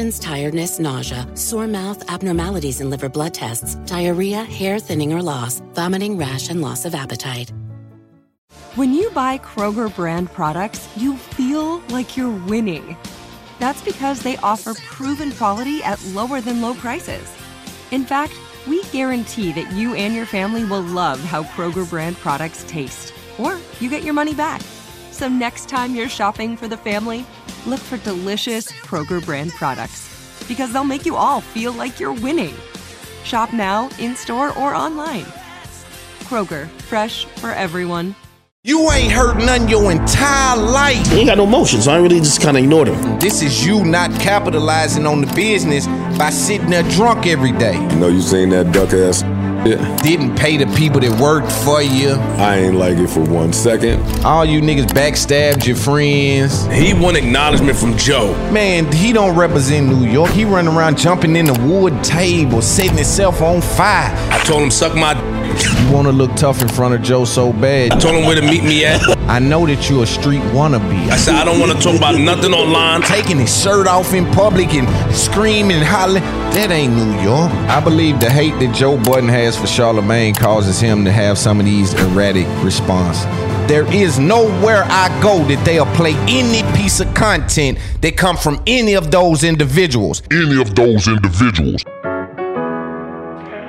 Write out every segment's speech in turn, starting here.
tiredness, nausea, sore mouth, abnormalities in liver blood tests, diarrhea, hair thinning or loss, vomiting, rash, and loss of appetite. When you buy Kroger brand products, you feel like you're winning. That's because they offer proven quality at lower than low prices. In fact, we guarantee that you and your family will love how Kroger brand products taste, or you get your money back. So next time you're shopping for the family, look for delicious Kroger brand products because they'll make you all feel like you're winning. Shop now, in store, or online. Kroger, fresh for everyone. You ain't heard none your entire life. You ain't got no motion, so I really just kind of ignored him. This is you not capitalizing on the business by sitting there drunk every day. You know you seen that duck ass yeah. Didn't pay the people that worked for you. I ain't like it for one second. All you niggas backstabbed your friends. He want acknowledgement from Joe. Man, he don't represent New York. He run around jumping in the wood table, setting himself on fire. I told him suck my. You want to look tough in front of Joe so bad. I told him where to meet me at. I know that you're a street wannabe. I said I don't want to talk about nothing online. Taking his shirt off in public and screaming and hollering. That ain't New York. I believe the hate that Joe Budden has for Charlamagne causes him to have some of these erratic responses. There is nowhere I go that they'll play any piece of content that come from any of those individuals. Any of those individuals.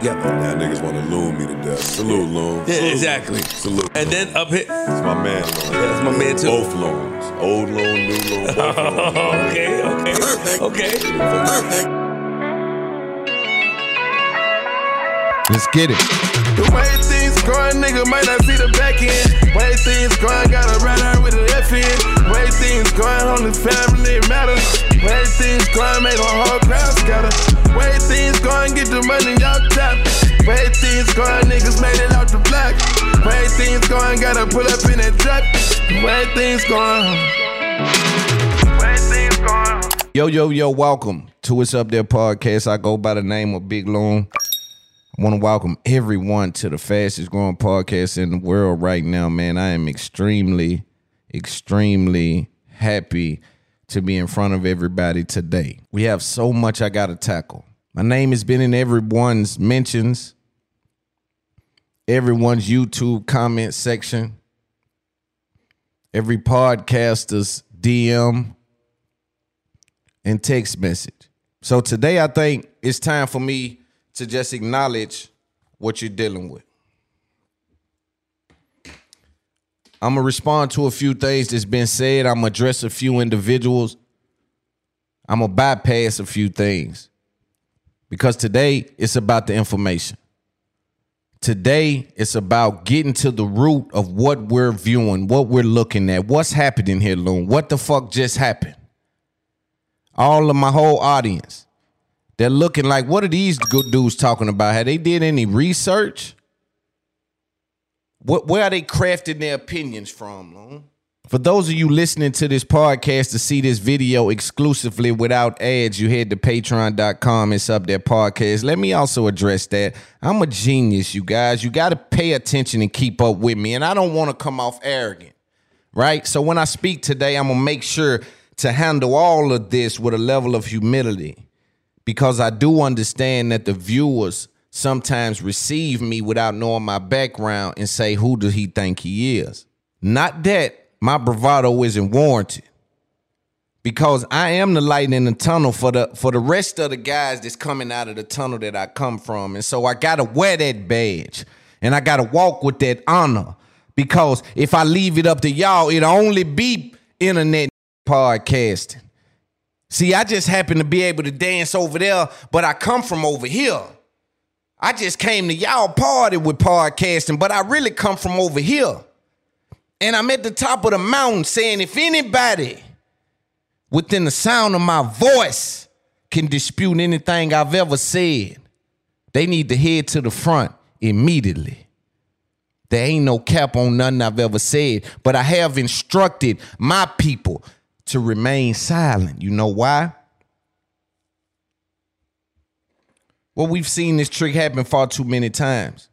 Yeah. Now niggas want to loom me to death. Salute, loom. Yeah, Salute. exactly. Salute. And then up here. It's my man, loom. Yeah, that's my man too. Both looms. Old loom, new loom, both looms. okay, okay, okay. Let's get it. The way things going, nigga might not see the back end. Way things going, gotta ride out with the F end. Way things going, only family matters. Way things going, make the whole crowd scatter. Way things going, get the money out top. Way things going, niggas made it out the block. Way things going, gotta pull up in that trap. Way things going. Way things going. Yo, yo, yo, welcome to What's Up There podcast. I go by the name of Big Loon. I want to welcome everyone to the fastest growing podcast in the world right now, man. I am extremely, extremely happy to be in front of everybody today. We have so much I got to tackle. My name has been in everyone's mentions, everyone's YouTube comment section, every podcaster's DM and text message. So today I think it's time for me to just acknowledge what you're dealing with. I'm gonna respond to a few things that's been said. I'm gonna address a few individuals. I'm gonna bypass a few things because today it's about the information. Today it's about getting to the root of what we're viewing, what we're looking at, what's happening here, Loon. What the fuck just happened? All of my whole audience, they're looking like, what are these good dudes talking about? Have they did any research? What where are they crafting their opinions from, Loon? For those of you listening to this podcast to see this video exclusively without ads, you head to patreon.com and sub that podcast. Let me also address that. I'm a genius, you guys. You got to pay attention and keep up with me. And I don't want to come off arrogant, right? So when I speak today, I'm going to make sure to handle all of this with a level of humility because I do understand that the viewers sometimes receive me without knowing my background and say, who does he think he is? Not that my bravado isn't warranted. Because I am the light in the tunnel for the for the rest of the guys that's coming out of the tunnel that I come from. And so I gotta wear that badge and I gotta walk with that honor. Because if I leave it up to y'all, it'll only be internet podcasting. See, I just happen to be able to dance over there, but I come from over here. I just came to y'all party with podcasting, but I really come from over here. And I'm at the top of the mountain saying, if anybody within the sound of my voice can dispute anything I've ever said, they need to head to the front immediately. There ain't no cap on nothing I've ever said, but I have instructed my people to remain silent. You know why? Well, we've seen this trick happen far too many times.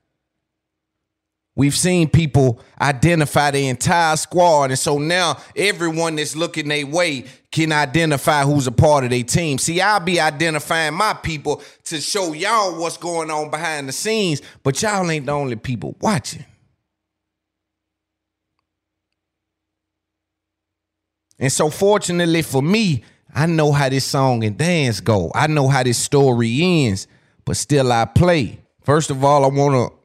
We've seen people identify the entire squad, and so now everyone that's looking their way can identify who's a part of their team. See, I'll be identifying my people to show y'all what's going on behind the scenes, but y'all ain't the only people watching. And so, fortunately for me, I know how this song and dance go. I know how this story ends, but still I play. First of all, I want to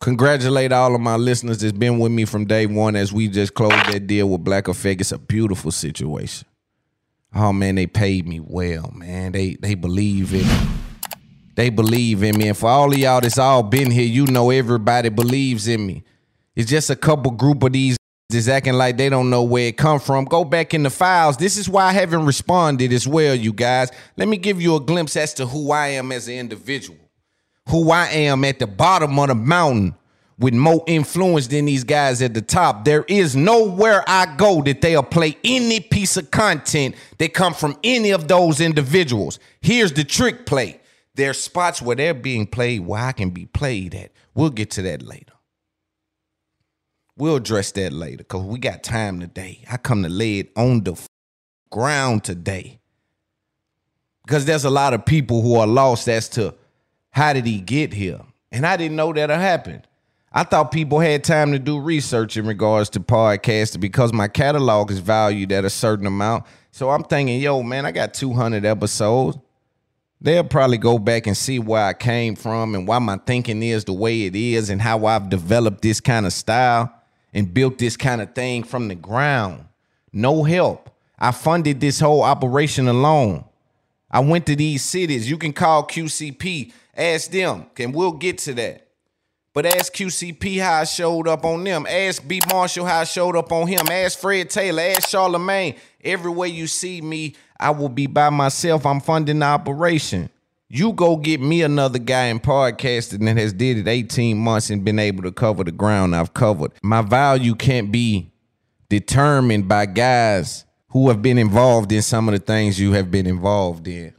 congratulate all of my listeners that's been with me from day one as we just closed that deal with Black Effect. It's a beautiful situation. Oh man, they paid me well, man. They they believe in me. They believe in me. And for all of y'all that's all been here, you know everybody believes in me. It's just a couple group of these just acting like they don't know where it come from. Go back in the files. This is why I haven't responded as well, you guys. Let me give you a glimpse as to who I am as an individual. Who I am at the bottom of the mountain with more influence than these guys at the top. There is nowhere I go that they'll play any piece of content that come from any of those individuals. Here's the trick play. There's spots where they're being played where I can be played at. We'll get to that later. We'll address that later because we got time today. I come to lay it on the f- ground today. Because there's a lot of people who are lost as to how did he get here? And I didn't know that happened. I thought people had time to do research in regards to podcasting because my catalog is valued at a certain amount. So I'm thinking, yo, man, I got 200 episodes. They'll probably go back and see where I came from and why my thinking is the way it is and how I've developed this kind of style and built this kind of thing from the ground. No help. I funded this whole operation alone. I went to these cities. You can call QCP, ask them, and we'll get to that. But ask QCP how I showed up on them. Ask B Marshall how I showed up on him. Ask Fred Taylor. Ask Charlamagne. Everywhere you see me, I will be by myself. I'm funding the operation. You go get me another guy in podcasting that has did it 18 months and been able to cover the ground I've covered. My value can't be determined by guys who have been involved in some of the things you have been involved in.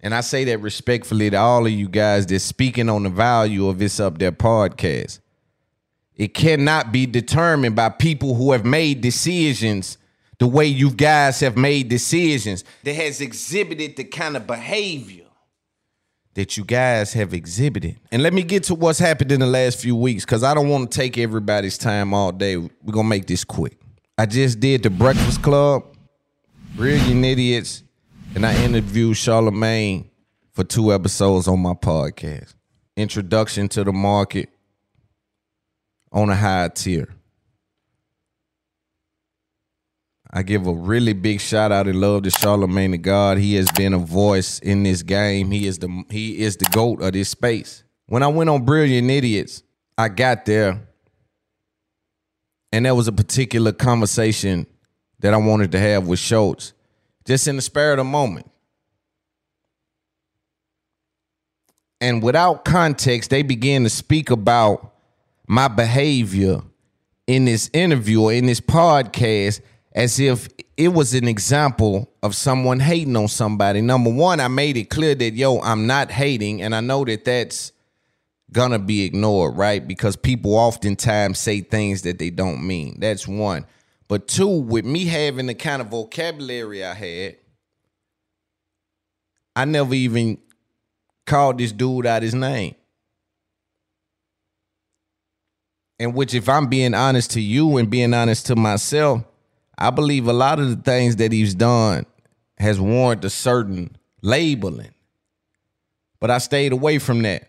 And I say that respectfully to all of you guys that's speaking on the value of this up there podcast. It cannot be determined by people who have made decisions the way you guys have made decisions that has exhibited the kind of behavior that you guys have exhibited. And let me get to what's happened in the last few weeks because I don't want to take everybody's time all day. We're going to make this quick. I just did the Breakfast Club, Brilliant Idiots, and I interviewed Charlamagne for two episodes on my podcast. Introduction to the market on a high tier. I give a really big shout out and love to Charlamagne the God. He has been a voice in this game. He is the he is the goat of this space. When I went on Brilliant Idiots, I got there, and there was a particular conversation that I wanted to have with Schulz, just in the spur of the moment. And without context, they began to speak about my behavior in this interview or in this podcast as if it was an example of someone hating on somebody. Number one, I made it clear that, yo, I'm not hating. And I know that that's gonna be ignored, right? Because people oftentimes say things that they don't mean. That's one. But two, with me having the kind of vocabulary I had, I never even called this dude out his name. And which, if I'm being honest to you and being honest to myself, I believe a lot of the things that he's done has warranted a certain labeling. But I stayed away from that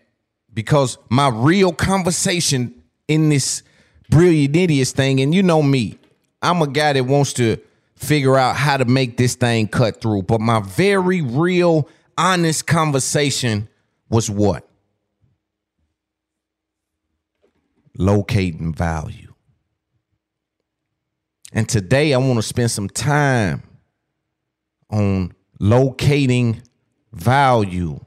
because my real conversation in this brilliant idiots thing, and you know me, I'm a guy that wants to figure out how to make this thing cut through. But my very real, honest conversation was what? Locating value. And today I want to spend some time on locating value.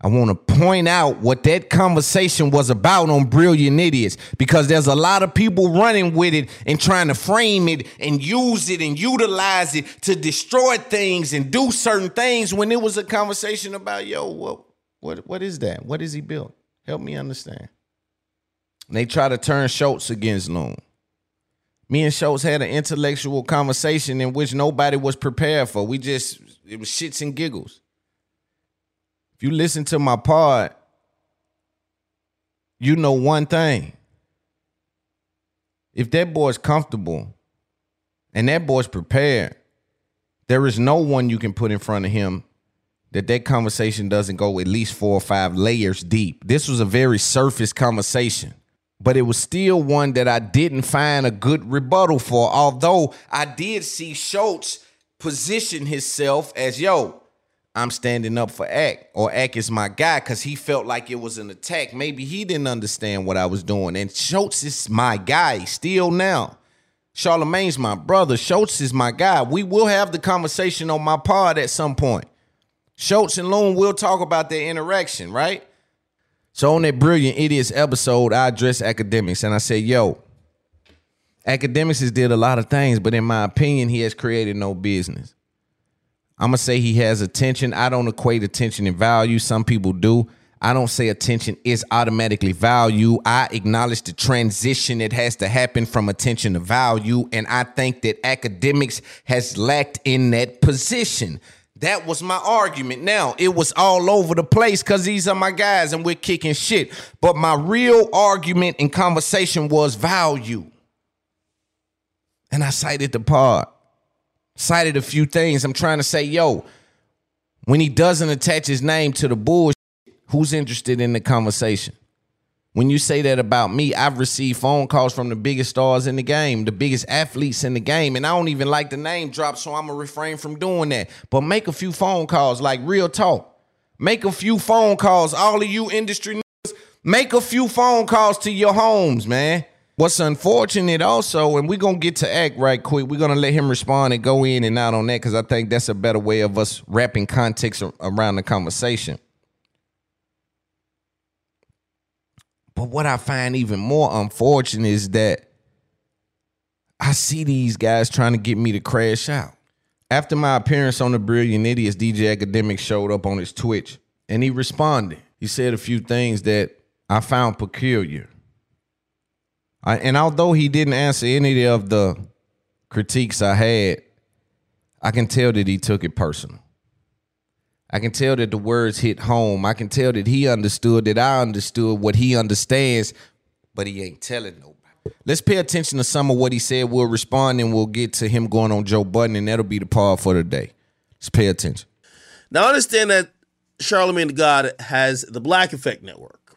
I want to point out what that conversation was about on Brilliant Idiots because there's a lot of people running with it and trying to frame it and use it and utilize it to destroy things and do certain things when it was a conversation about, yo, what what what is that? What is he built? Help me understand. And they try to turn Schulz against Loon. Me and Schulz had an intellectual conversation in which nobody was prepared for. We just it was shits and giggles. If you listen to my pod, you know one thing. If that boy's comfortable and that boy's prepared, there is no one you can put in front of him that that conversation doesn't go at least four or five layers deep. This was a very surface conversation, but it was still one that I didn't find a good rebuttal for. Although I did see Schulz position himself as, yo, I'm standing up for Ak, or Ak is my guy, because he felt like it was an attack. Maybe he didn't understand what I was doing. And Schulz is my guy still now. Charlamagne's my brother. Schulz is my guy. We will have the conversation on my pod at some point. Schulz and Loon will talk about their interaction, right? So on that Brilliant Idiots episode, I addressed Akademiks and I said, yo, Akademiks has did a lot of things, but in my opinion, he has created no business. I'm gonna say he has attention. I don't equate attention and value. Some people do. I don't say attention is automatically value. I acknowledge the transition that has to happen from attention to value. And I think that Akademiks has lacked in that position. That was my argument. Now, it was all over the place because these are my guys and we're kicking shit. But my real argument and conversation was value. And I cited the part, cited a few things. I'm trying to say, yo, when he doesn't attach his name to the bullshit, who's interested in the conversation? When you say that about me, I've received phone calls from the biggest stars in the game, the biggest athletes in the game, and I don't even like the name drop, so I'm gonna refrain from doing that. But make a few phone calls, like real talk. Make a few phone calls, all of you industry niggas, make a few phone calls to your homes, man. What's unfortunate also, and we're gonna get to act right quick. We're gonna let him respond and go in and out on that because I think that's a better way of us wrapping context around the conversation. But what I find even more unfortunate is that I see these guys trying to get me to crash out. After my appearance on the Brilliant Idiots, DJ Academic showed up on his Twitch and he responded. He said a few things that I found peculiar. I, and although he didn't answer any of the critiques I had, I can tell that he took it personal. I can tell that the words hit home. I can tell that he understood that I understood what he understands, but he ain't telling nobody. Let's pay attention to some of what he said. We'll respond and we'll get to him going on Joe Budden, and that'll be the part for today. Let's pay attention. Now understand that Charlamagne the God has the Black Effect Network.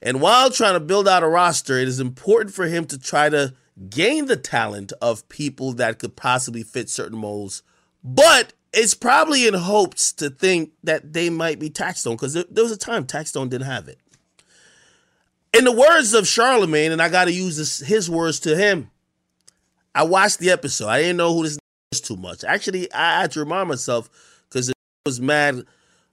And while trying to build out a roster, it is important for him to try to gain the talent of people that could possibly fit certain molds. But it's probably in hopes to think that they might be Taxstone because there, there was a time Taxstone didn't have it. In the words of Charlamagne, and I got to use this, his words to him, I watched the episode. I didn't know who this was too much. Actually, I had to remind myself because it was mad.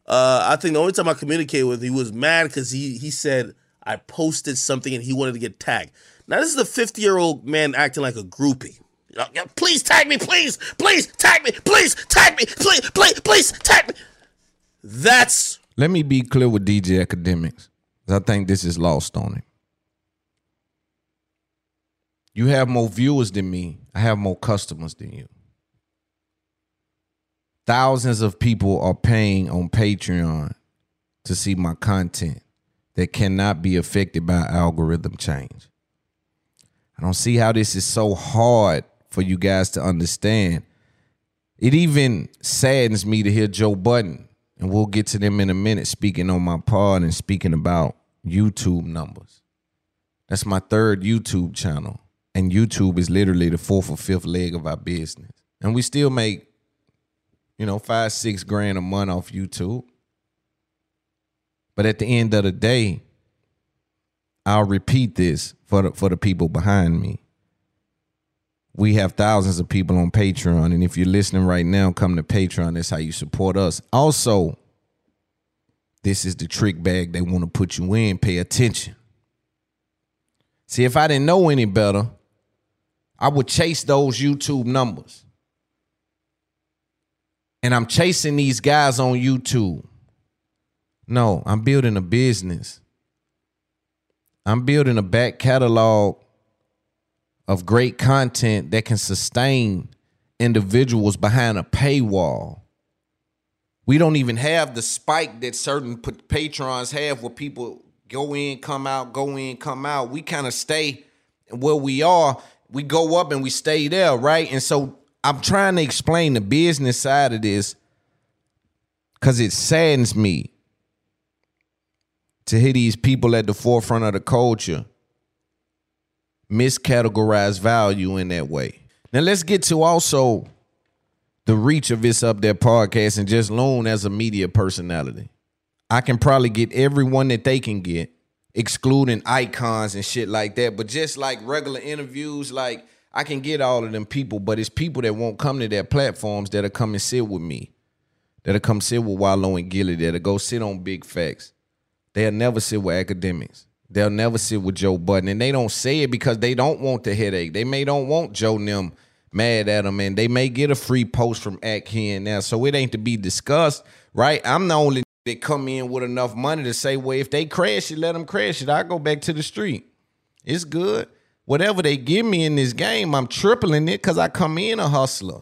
Uh, I think the only time I communicated with him, he was mad because he he said I posted something and he wanted to get tagged. Now this is a 50 year old man acting like a groupie. Please tag me, please, please tag me, please tag me, please, please, please tag me. That's Let me be clear with DJ Akademiks. I think this is lost on him. You have more viewers than me. I have more customers than you. Thousands of people are paying on Patreon to see my content that cannot be affected by algorithm change. I don't see how this is so hard for you guys to understand. It even saddens me to hear Joe Budden, and we'll get to them in a minute, speaking on my pod and speaking about YouTube numbers. That's my third YouTube channel. And YouTube is literally the fourth or fifth leg of our business. And we still make, you know, five, six grand a month off YouTube. But at the end of the day, I'll repeat this for the, for the people behind me. We have thousands of people on Patreon, and if you're listening right now, come to Patreon. That's how you support us. Also, this is the trick bag they want to put you in. Pay attention. See, if I didn't know any better, I would chase those YouTube numbers. And I'm chasing these guys on YouTube. No, I'm building a business. I'm building a back catalog of great content that can sustain individuals behind a paywall. We don't even have the spike that certain patrons have where people go in, come out, go in, come out. We kind of stay where we are. We go up and we stay there, right? And so I'm trying to explain the business side of this because it saddens me to hear these people at the forefront of the culture miscategorize value in that way. Now let's get to also the reach of this up there podcast and just Loon as a media personality. I can probably get everyone that they can get, excluding icons and shit like that. But just like regular interviews, like I can get all of them people, but it's people that won't come to their platforms that'll come and sit with me. That'll come sit with Wallo and Gillie, that'll go sit on big facts. They'll never sit with Akademiks. They'll never sit with Joe Budden. And they don't say it because they don't want the headache. They may don't want Joe them mad at them. And they may get a free post from Ak here and there. So it ain't to be discussed, right? I'm the only that come in with enough money to say, well, if they crash it, let them crash it. I go back to the street. It's good. Whatever they give me in this game, I'm tripling it because I come in a hustler.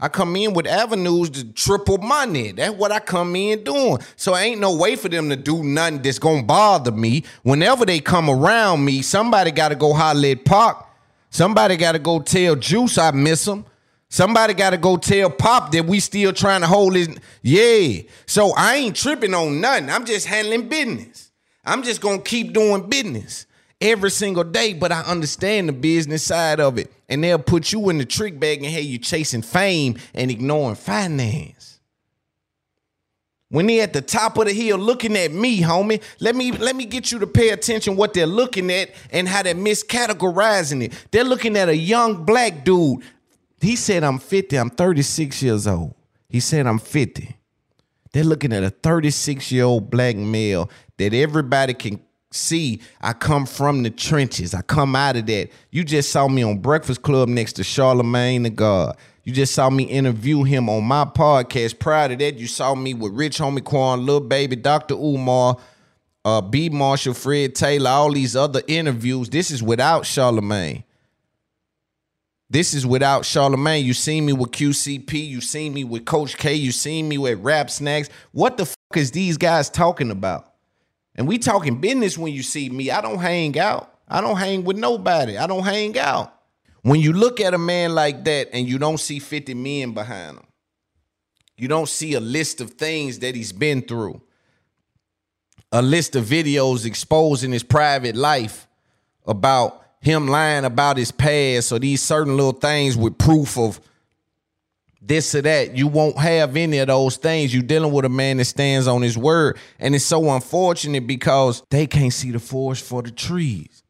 I come in with avenues to triple money. That's what I come in doing. So ain't no way for them to do nothing that's gonna bother me. Whenever they come around me, somebody gotta go holler at Pop. Somebody gotta go tell Juice I miss him. Somebody gotta go tell Pop that we still trying to hold his yeah. So I ain't tripping on nothing. I'm just handling business. I'm just gonna keep doing business every single day, but I understand the business side of it. And they'll put you in the trick bag and hey, you chasing fame and ignoring finance. When they at the top of the hill looking at me, homie, let me let me get you to pay attention what they're looking at and how they're miscategorizing it. They're looking at a young black dude. He said I'm 50. I'm 36 years old. He said I'm 50. They're looking at a 36 year old black male that everybody can see I come from the trenches. I come out of that. You just saw me on Breakfast Club next to Charlamagne the God. You just saw me interview him on my podcast. Prior to that, you saw me with Rich Homie Quan, Lil Baby, Dr. Umar, uh, B. Marshall, Fred Taylor, all these other interviews. This is without Charlamagne. This is without Charlamagne. You seen me with QCP. You seen me with Coach K. You seen me with Rap Snacks. What the fuck is these guys talking about? And we talking business when you see me. I don't hang out. I don't hang with nobody. I don't hang out. When you look at a man like that and you don't see 50 men behind him, you don't see a list of things that he's been through, a list of videos exposing his private life about him lying about his past or these certain little things with proof of this or that. You won't have any of those things. You're dealing with a man that stands on his word. And it's so unfortunate because they can't see the forest for the trees.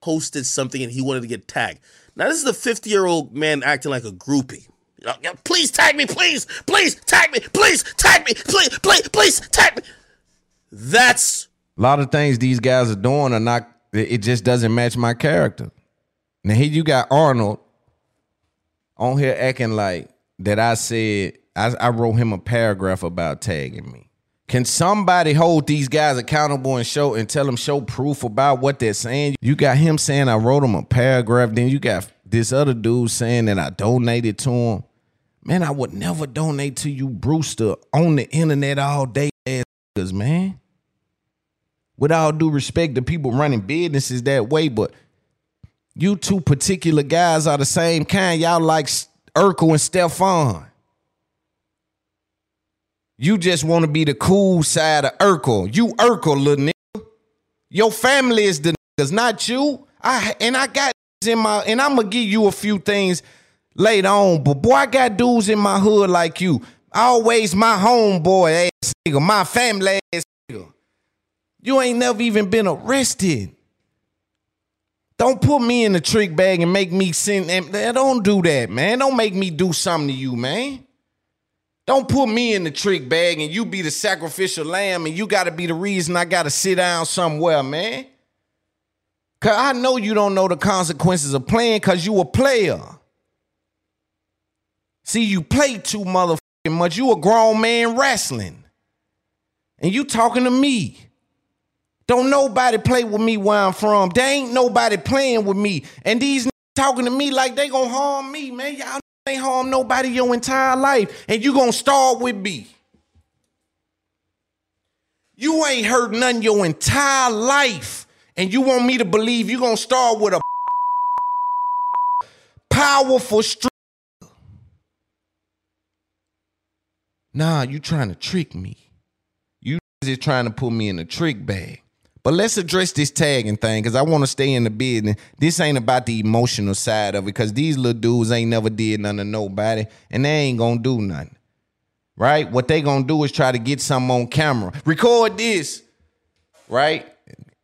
Posted something and he wanted to get tagged. Now, this is a 50 year old man acting like a groupie. You know, "Yeah, Please tag me, please, please tag me, please tag me, please, please, please tag me. That's A lot of things these guys are doing are not, it it just doesn't match my character. Now, here you got Arnold on here acting like that I said, I, I wrote him a paragraph about tagging me. Can somebody hold these guys accountable and show and tell them show proof about what they're saying? You got him saying I wrote him a paragraph. Then you got this other dude saying that I donated to him. Man, I would never donate to you, Brewster, on the internet all day, ass man. With all due respect to people running businesses that way, but you two particular guys are the same kind. Y'all like Urkel and Stefan. You just want to be the cool side of Urkel. You Urkel, little nigga. Your family is the niggas, not you. I and I got in my and I'm gonna give you a few things later on. But boy, I got dudes in my hood like you. Always my homeboy ass nigga, my family ass nigga. You ain't never even been arrested. Don't put me in the trick bag and make me send. Don't do that, man. Don't make me do something to you, man. Don't put me in the trick bag and you be the sacrificial lamb and you got to be the reason I got to sit down somewhere, man. Cause I know you don't know the consequences of playing cause you a player. See, you play too motherfucking much. You a grown man wrestling. And you talking to me. Don't nobody play with me where I'm from. There ain't nobody playing with me. And these n- talking to me like they gonna harm me, man. Y'all ain't harm nobody your entire life. And you gonna start with me. You ain't hurt none your entire life. And you want me to believe you gonna start with a powerful street. Nah, you trying to trick me. You just trying to put me in a trick bag. But let's address this tagging thing because I want to stay in the business. This ain't about the emotional side of it because these little dudes ain't never did nothing to nobody and they ain't gonna do nothing. Right? What they gonna do is try to get something on camera. Record this. Right?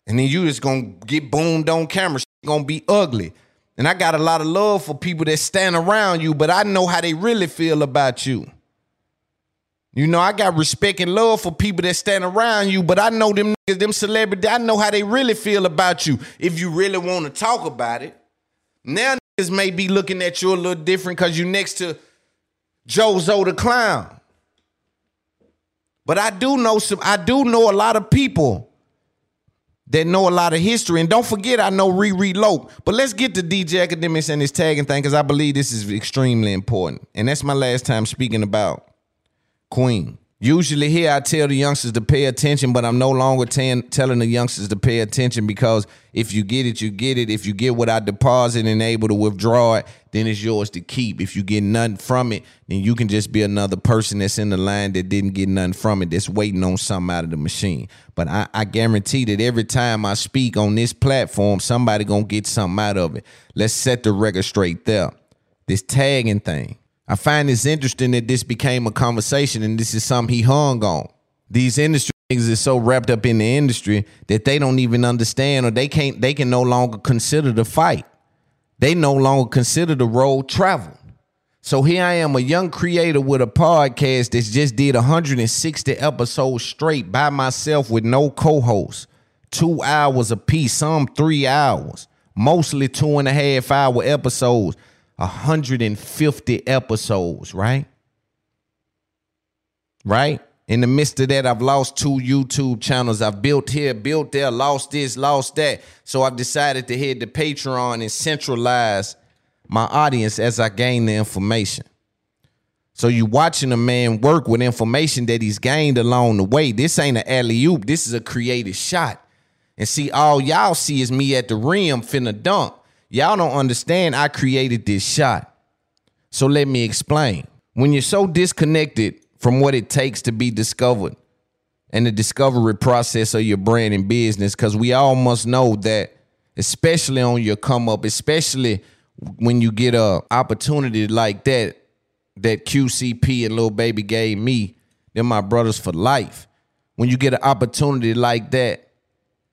And then you just gonna get boomed on camera. Shit gonna be ugly. And I got a lot of love for people that stand around you, but I know how they really feel about you. You know, I got respect and love for people that stand around you, but I know them niggas, them celebrities, I know how they really feel about you if you really want to talk about it. Now niggas may be looking at you a little different because you next to Jozo the Clown. But I do know some, I do know a lot of people that know a lot of history. And don't forget, I know Riri Lope. But let's get to DJ Akademiks and this tagging thing because I believe this is extremely important. And that's my last time speaking about Queen. Usually here I tell the youngsters to pay attention, but I'm no longer ten- telling the youngsters to pay attention because if you get it, you get it. If you get what I deposit and able to withdraw it, then it's yours to keep. If you get nothing from it, then you can just be another person that's in the line that didn't get nothing from it, that's waiting on something out of the machine. But I, I guarantee that every time I speak on this platform, somebody gonna get something out of it. Let's set the record straight there. This tagging thing. I find this interesting that this became a conversation and this is something he hung on. These industry niggas is so wrapped up in the industry that they don't even understand or they can't they can no longer consider the fight. They no longer consider the road travel. So here I am, a young creator with a podcast that's just did 160 episodes straight by myself with no co-host. Two hours a piece, some three hours, mostly two and a half hour episodes. 150 episodes, right? Right? In the midst of that, I've lost two YouTube channels. I've built here, built there, lost this, lost that. So I've decided to head to Patreon and centralize my audience as I gain the information. So you're watching a man work with information that he's gained along the way. This ain't an alley oop. This is a creative shot. And see, all y'all see is me at the rim finna dunk. Y'all don't understand I created this shot. So let me explain. When you're so disconnected from what it takes to be discovered and the discovery process of your brand and business, because we all must know that, especially on your come up, especially when you get a opportunity like that, that QCP and Lil Baby gave me, they're my brothers for life. When you get an opportunity like that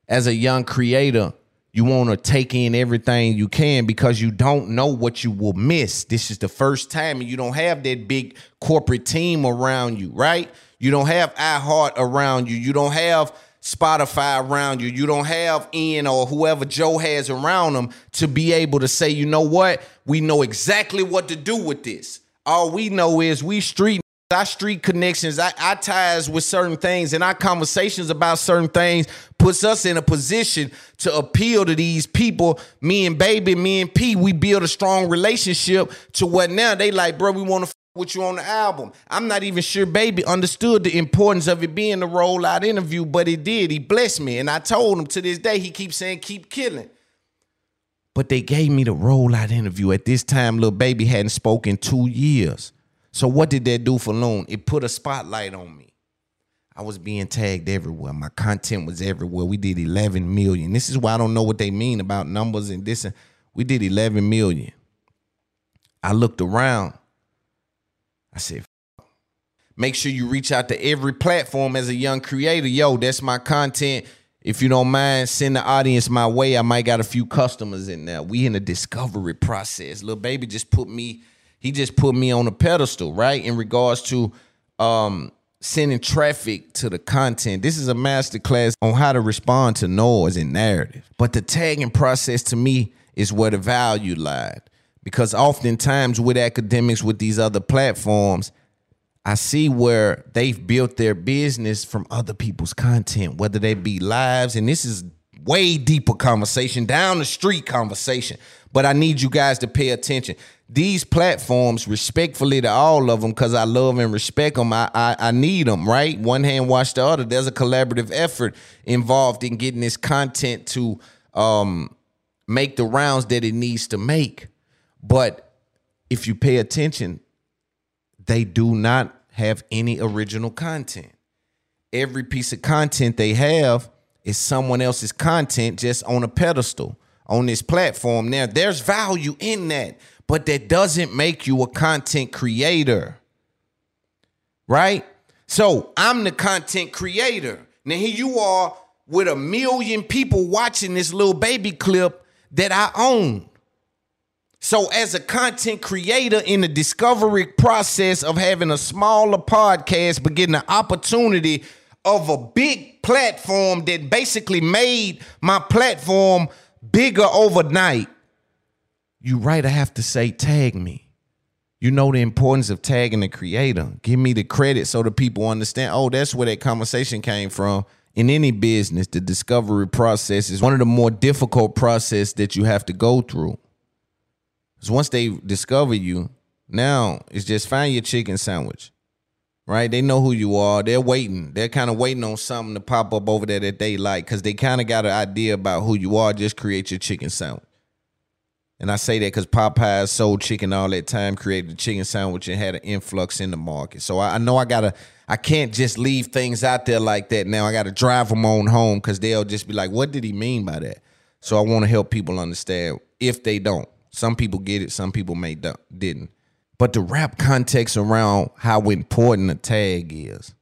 as a young creator, you want to take in everything you can because you don't know what you will miss. This is the first time and you don't have that big corporate team around you, right? You don't have iHeart around you. You don't have Spotify around you. You don't have Ian or whoever Joe has around them to be able to say, you know what? We know exactly what to do with this. All we know is we street our street connections, our, our ties with certain things, and our conversations about certain things puts us in a position to appeal to these people. Me and Baby, me and P, we build a strong relationship to what now they like, bro. We want to with you on the album. I'm not even sure Baby understood the importance of it being a rollout interview, but it did. He blessed me, and I told him to this day. He keeps saying, "Keep killing." But they gave me the rollout interview. At this time, Lil Baby hadn't spoken two years. So what did that do for Loon? It put a spotlight on me. I was being tagged everywhere. My content was everywhere. We did 11 million. This is why I don't know what they mean about numbers and this. We did 11 million. I looked around. I said, make sure you reach out to every platform as a young creator. Yo, that's my content. If you don't mind, send the audience my way. I might got a few customers in there. We in the discovery process. Lil Baby just put me, he just put me on a pedestal, right? In regards to um sending traffic to the content. This is a masterclass on how to respond to noise and narrative. But the tagging process to me is where the value lied. Because oftentimes with Akademiks with these other platforms, I see where they've built their business from other people's content, whether they be lives, and this is way deeper conversation, down the street conversation. But I need you guys to pay attention. These platforms, respectfully to all of them, because I love and respect them, I, I I need them, right? One hand wash the other. There's a collaborative effort involved in getting this content to um, make the rounds that it needs to make. But if you pay attention, they do not have any original content. Every piece of content they have is someone else's content just on a pedestal on this platform. Now, there's value in that, but that doesn't make you a content creator. Right? So I'm the content creator. Now, here you are with a million people watching this Lil Baby clip that I own. So, as a content creator in the discovery process of having a smaller podcast, but getting the opportunity of a big platform that basically made my platform bigger overnight, you right, I have to say, tag me. You know the importance of tagging the creator. Give me the credit so the people understand, oh, that's where that conversation came from. In any business, the discovery process is one of the more difficult process that you have to go through. Because once they discover you, now it's just find your chicken sandwich. Right? They know who you are. They're waiting. They're kind of waiting on something to pop up over there that they like because they kind of got an idea about who you are. Just create your chicken sandwich. And I say that because Popeyes sold chicken all that time, created a chicken sandwich, and had an influx in the market. So I, I know I gotta, I can't just leave things out there like that. Now I gotta drive them on home because they'll just be like, "What did he mean by that?" So I want to help people understand if they don't. Some people get it, some people may don't, didn't. But to wrap context around how important a tag is.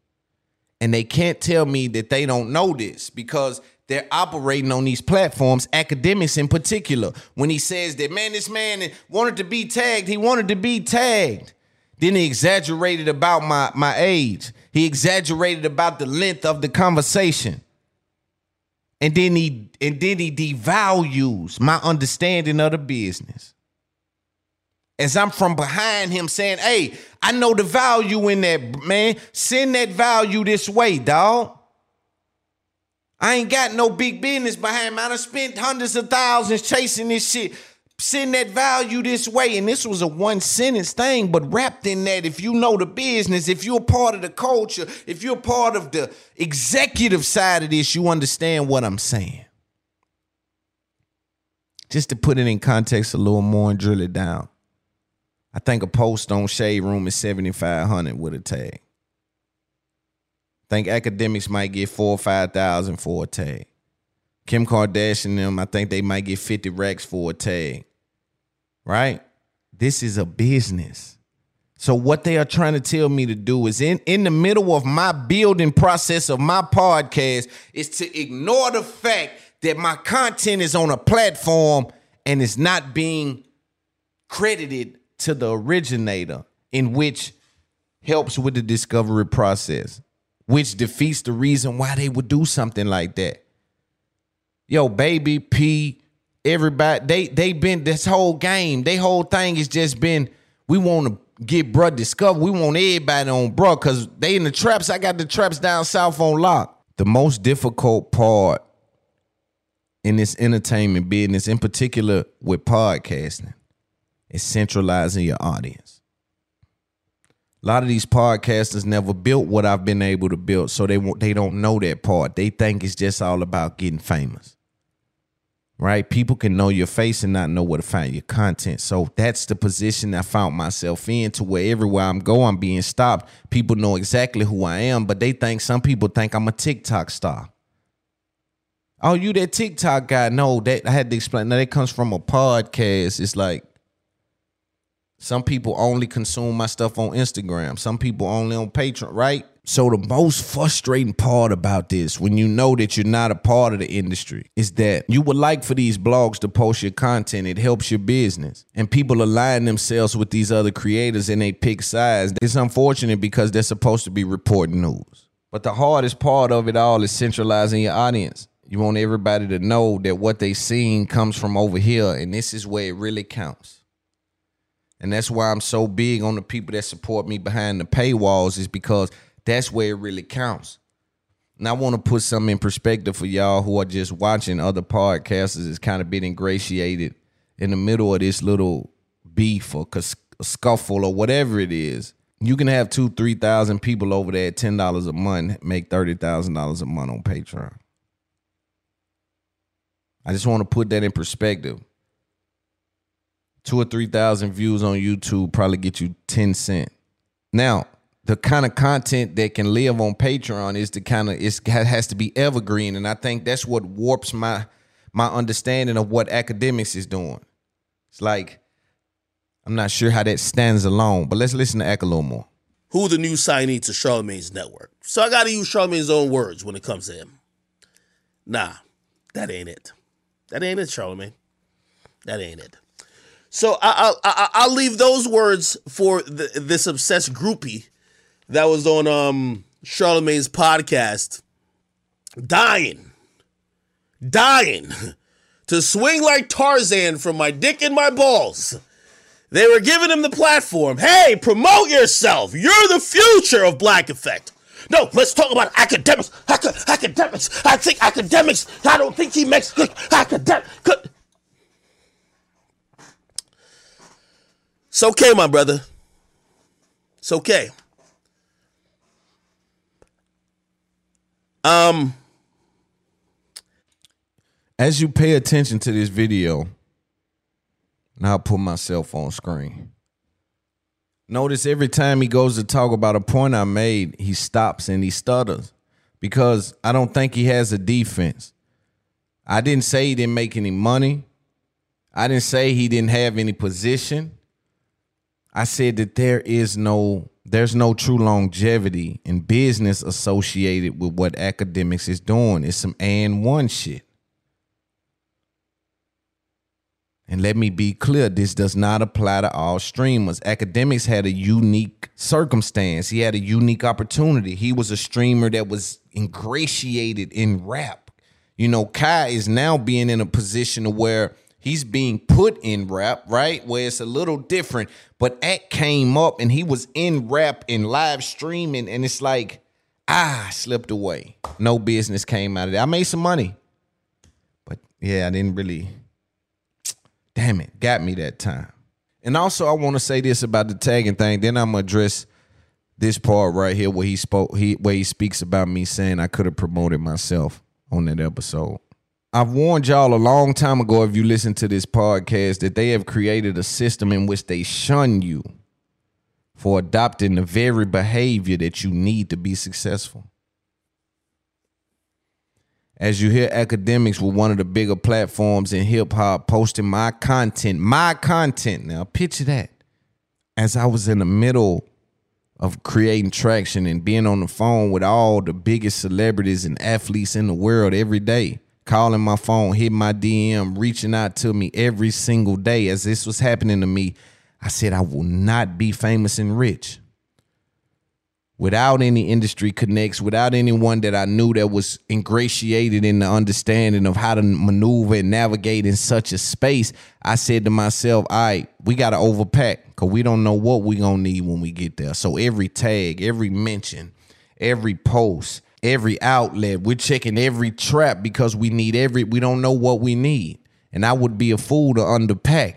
And they can't tell me that they don't know this because they're operating on these platforms, Akademiks in particular. When he says that, man, this man wanted to be tagged, he wanted to be tagged. Then he exaggerated about my, my age. He exaggerated about the length of the conversation. And then he and then he devalues my understanding of the business. As I'm from behind him saying, hey, I know the value in that, man. Send that value this way, dog. I ain't got no big business behind me. I done spent hundreds of thousands chasing this shit. send that value this way. And this was a one sentence thing, but wrapped in that, if you know the business, if you're a part of the culture, if you're part of the executive side of this, you understand what I'm saying. Just to put it in context a little more and drill it down. I think a post on Shade Room is 7,500 with a tag. think Akademiks might get four or five thousand for a tag. Kim Kardashian them, I think they might get 50 racks for a tag. Right? This is a business. So what they are trying to tell me to do is in, in the middle of my building process of my podcast is to ignore the fact that my content is on a platform and it's not being credited to the originator in which helps with the discovery process, which defeats the reason why they would do something like that. Yo, baby P, everybody, they they been this whole game, they whole thing has just been we want to get bruh discovered. We want everybody on bruh because they in the traps. I got the traps down south on lock. The most difficult part in this entertainment business, in particular with podcasting, is centralizing your audience. A lot of these podcasters never built what I've been able to build, so they they don't know that part. They think it's just all about getting famous. Right? People can know your face and not know where to find your content. So that's the position I found myself in to where everywhere I'm going, I'm being stopped. People know exactly who I am, but they think some people think I'm a TikTok star. Oh, you that TikTok guy? No, that I had to explain. Now that comes from a podcast. It's like some people only consume my stuff on Instagram. Some people only on Patreon, right? So the most frustrating part about this, when you know that you're not a part of the industry, is that you would like for these blogs to post your content. It helps your business. And people align themselves with these other creators and they pick sides. It's unfortunate because they're supposed to be reporting news. But the hardest part of it all is centralizing your audience. You want everybody to know that what they seeing comes from over here, and this is where it really counts. And that's why I'm so big on the people that support me behind the paywalls, is because that's where it really counts. And I want to put something in perspective for y'all who are just watching other podcasters is kind of been ingratiated in the middle of this little beef or scuffle or whatever it is. You can have two, three thousand people over there at ten dollars a month, make thirty thousand dollars a month on Patreon. I just want to put that in perspective. Two or three thousand views on YouTube probably get you 10 cent. Now, the kind of content that can live on Patreon is the kind of it has to be evergreen, and I think that's what warps my my understanding of what Akademiks is doing. It's like I'm not sure how that stands alone, but let's listen to Ak a little more. Who the new signee to Charlamagne's network? So I got to use Charlamagne's own words when it comes to him. Nah, that ain't it. That ain't it, Charlamagne. That ain't it. So I, I, will leave those words for the, this obsessed groupie that was on um Charlamagne's podcast, dying, dying to swing like Tarzan from my dick and my balls. They were giving him the platform. Hey, promote yourself. You're the future of Black Effect. No, let's talk about Akademiks. Akademiks. I think Akademiks. I don't think he makes academic. It's okay, my brother. It's okay. Um as you pay attention to this video, now I'll put myself on screen. Notice every time he goes to talk about a point I made, he stops and he stutters because I don't think he has a defense. I didn't say he didn't make any money. I didn't say he didn't have any position. I said that there is no there's no true longevity in business associated with what Akademiks is doing. It's some and one shit. And let me be clear, this does not apply to all streamers. Akademiks had a unique circumstance. He had a unique opportunity. He was a streamer that was ingratiated in rap. You know, Kai is now being in a position where he's being put in rap, right? Where it's a little different. But Ak came up and he was in rap and live streaming, and it's like, ah, slipped away. No business came out of it. I made some money. But yeah, I didn't really damn it, got me that time. And also, I want to say this about the tagging thing. Then I'm gonna address this part right here where he spoke, he where he speaks about me saying I could have promoted myself on that episode. I've warned y'all a long time ago, if you listen to this podcast, that they have created a system in which they shun you for adopting the very behavior that you need to be successful. As you hear Akademiks with one of the bigger platforms in hip hop posting my content, my content. Now, picture that. As I was in the middle of creating traction and being on the phone with all the biggest celebrities and athletes in the world every day, calling my phone, hitting my DM, reaching out to me every single day. As this was happening to me, I said, I will not be famous and rich without any industry connects, without anyone that I knew that was ingratiated in the understanding of how to maneuver and navigate in such a space, I said to myself, all right, we got to overpack because we don't know what we going to need when we get there. So every tag, every mention, every post, every outlet, we're checking every trap because we need every, we don't know what we need. And I would be a fool to underpack.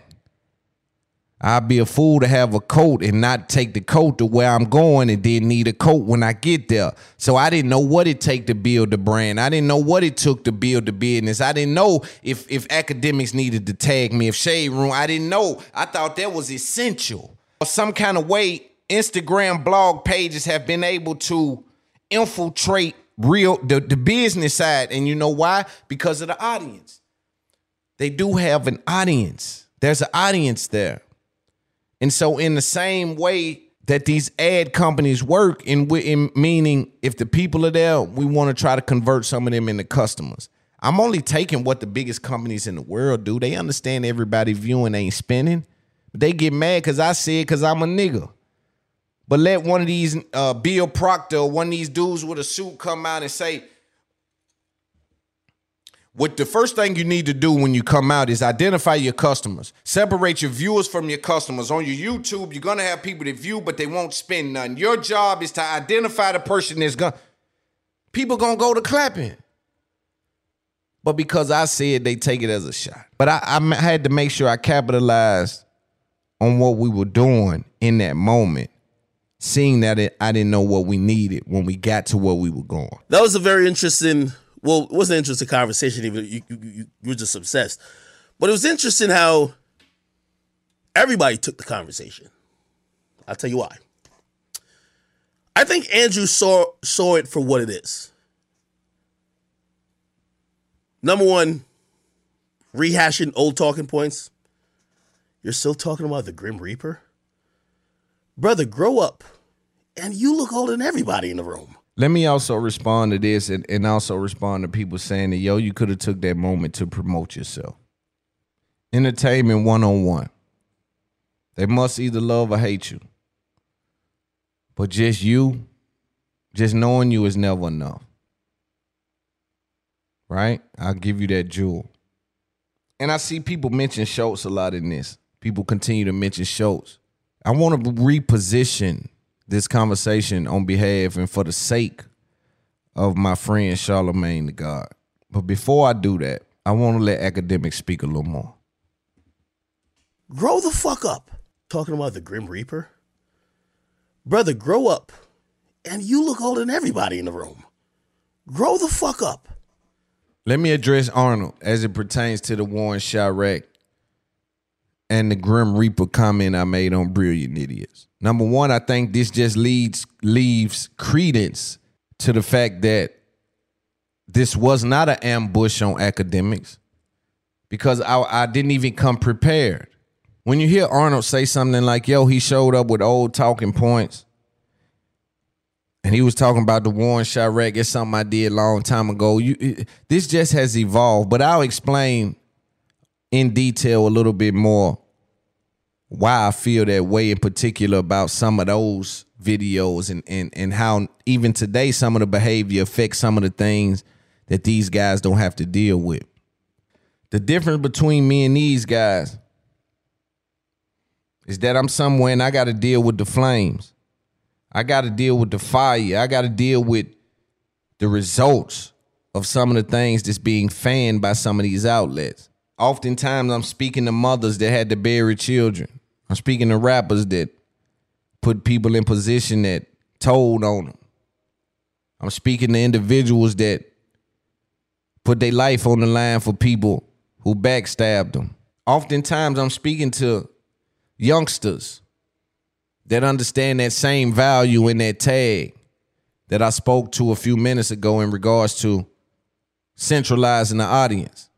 I'd be a fool to have a coat and not take the coat to where I'm going and then need a coat when I get there. So I didn't know what it take to build the brand. I didn't know what it took to build the business. I didn't know if if Akademiks needed to tag me, if shade room. I didn't know. I thought that was essential. Some kind of way Instagram blog pages have been able to infiltrate real the, the business side. And you know why? Because of the audience. They do have an audience. There's an audience there. And so, in the same way that these ad companies work, in, in meaning if the people are there, we want to try to convert some of them into customers. I'm only taking what the biggest companies in the world do. They understand everybody viewing ain't spending. They get mad because I said because I'm a nigga. But let one of these uh, Bill Proctor one of these dudes with a suit come out and say, what the first thing you need to do when you come out is identify your customers. Separate your viewers from your customers. On your YouTube, you're gonna have people that view, but they won't spend none. Your job is to identify the person that's gonna people gonna go to clapping. But because I said they take it as a shot. But I, I had to make sure I capitalized on what we were doing in that moment, seeing that it, I didn't know what we needed when we got to where we were going. That was a very interesting well, it wasn't an interesting conversation. Even you, you, you, were just obsessed, but it was interesting how everybody took the conversation. I'll tell you why. I think Andrew saw saw it for what it is. Number one, rehashing old talking points. You're still talking about the Grim Reaper, brother. Grow up, and you look older than everybody in the room. Let me also respond to this and, and also respond to people saying that, yo, you could have took that moment to promote yourself. Entertainment one on one. They must either love or hate you. But just you, just knowing you is never enough. Right? I'll give you that jewel. And I see people mention Schulz a lot in this. People continue to mention Schulz. I want to reposition this conversation on behalf and for the sake of my friend Charlamagne the God. But before I do that, I want to let Akademiks speak a little more. Grow the fuck up. Talking about the Grim Reaper? Brother, grow up. And you look older than everybody in the room. Grow the fuck up. Let me address Arnold as it pertains to the Warren Chirac and the Grim Reaper comment I made on Brilliant Idiots. Number one, I think this just leads leaves credence to the fact that this was not an ambush on Akademiks because I, I didn't even come prepared. When you hear Arnold say something like, yo, he showed up with old talking points, and he was talking about the Warren Chirac, it's something I did a long time ago. You, it, this just has evolved, but I'll explain in detail a little bit more why I feel that way in particular about some of those videos and and and how even today some of the behavior affects some of the things that these guys don't have to deal with. The difference between me and these guys is that I'm somewhere and I got to deal with the flames. I got to deal with the fire. I got to deal with the results of some of the things that's being fanned by some of these outlets. Oftentimes, I'm speaking to mothers that had to bury children. I'm speaking to rappers that put people in position that told on them. I'm speaking to individuals that put their life on the line for people who backstabbed them. Oftentimes, I'm speaking to youngsters that understand that same value in that tag that I spoke to a few minutes ago in regards to centralizing the audience.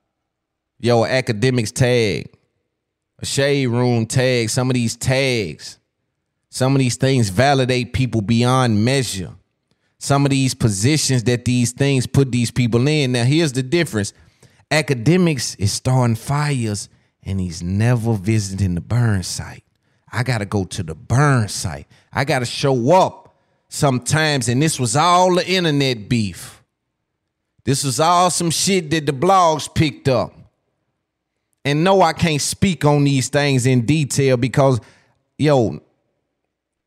Yo, Akademiks tag, a shade room tag, some of these tags, some of these things validate people beyond measure. Some of these positions that these things put these people in. Now, here's the difference Akademiks is starting fires and he's never visiting the burn site. I got to go to the burn site. I got to show up sometimes. And this was all the internet beef. This was all some shit that the blogs picked up. And no, I can't speak on these things in detail because, yo,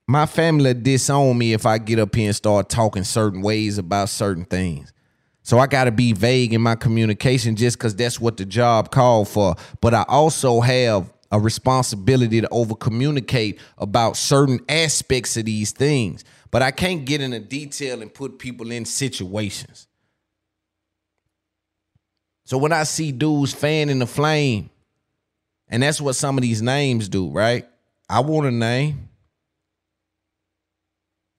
my family disown me if I get up here and start talking certain ways about certain things. So I got to be vague in my communication just because that's what the job called for. But I also have a responsibility to over communicate about certain aspects of these things. But I can't get into detail and put people in situations. So when I see dudes fanning the flame, and that's what some of these names do, right? I want a name.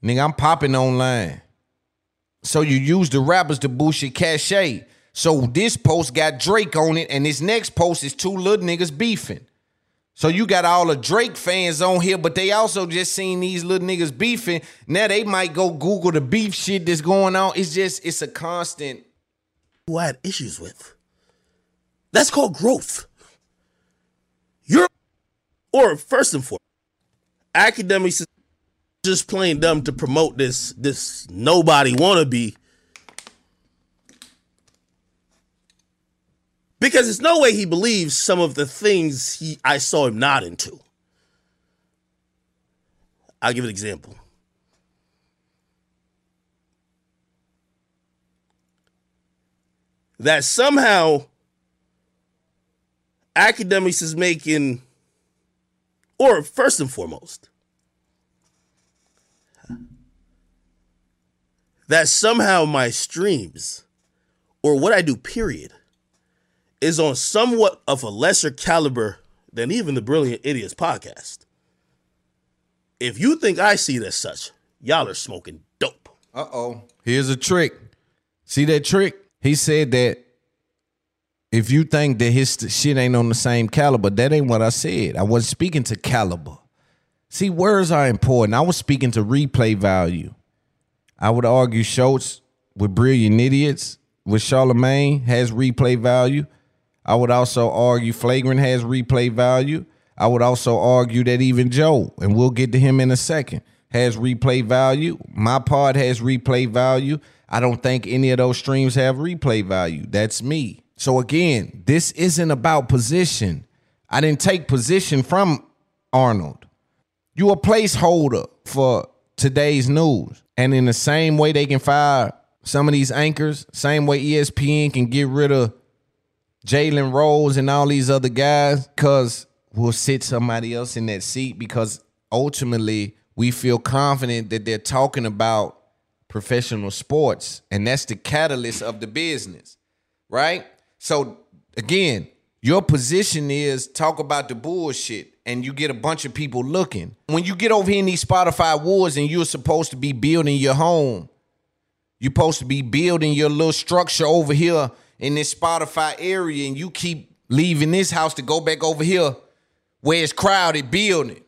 Nigga, I'm popping online. So you use the rappers to boost your cachet. So this post got Drake on it, and this next post is two little niggas beefing. So you got all the Drake fans on here, but they also just seen these little niggas beefing. Now they might go Google the beef shit that's going on. It's just, it's a constant. Who I had issues with. That's called growth. You're, or first and foremost, Akademiks just playing dumb to promote this this nobody wannabe. Because there's no way he believes some of the things he I saw him not into. I'll give an example. That somehow Akademiks is making, or first and foremost, that somehow my streams or what I do, period, is on somewhat of a lesser caliber than even the Brilliant Idiots podcast. If you think I see it as such, y'all are smoking dope. Uh oh. Here's a trick. See that trick? He said that if you think that his shit ain't on the same caliber, that ain't what I said. I wasn't speaking to caliber. See, words are important. I was speaking to replay value. I would argue Schulz with Brilliant Idiots with Charlamagne has replay value. I would also argue Flagrant has replay value. I would also argue that even Joe, and we'll get to him in a second, has replay value. My pod has replay value. I don't think any of those streams have replay value. That's me. So again, this isn't about position. I didn't take position from Arnold. You a placeholder for today's news. And in the same way they can fire some of these anchors, same way ESPN can get rid of Jalen Rose and all these other guys, because we'll sit somebody else in that seat because ultimately we feel confident that they're talking about professional sports. And that's the catalyst of the business, right? So again, your position is talk about the bullshit and you get a bunch of people looking. When you get over here in these Spotify wars and you're supposed to be building your home, you're supposed to be building your little structure over here in this Spotify area, and you keep leaving this house to go back over here where it's crowded building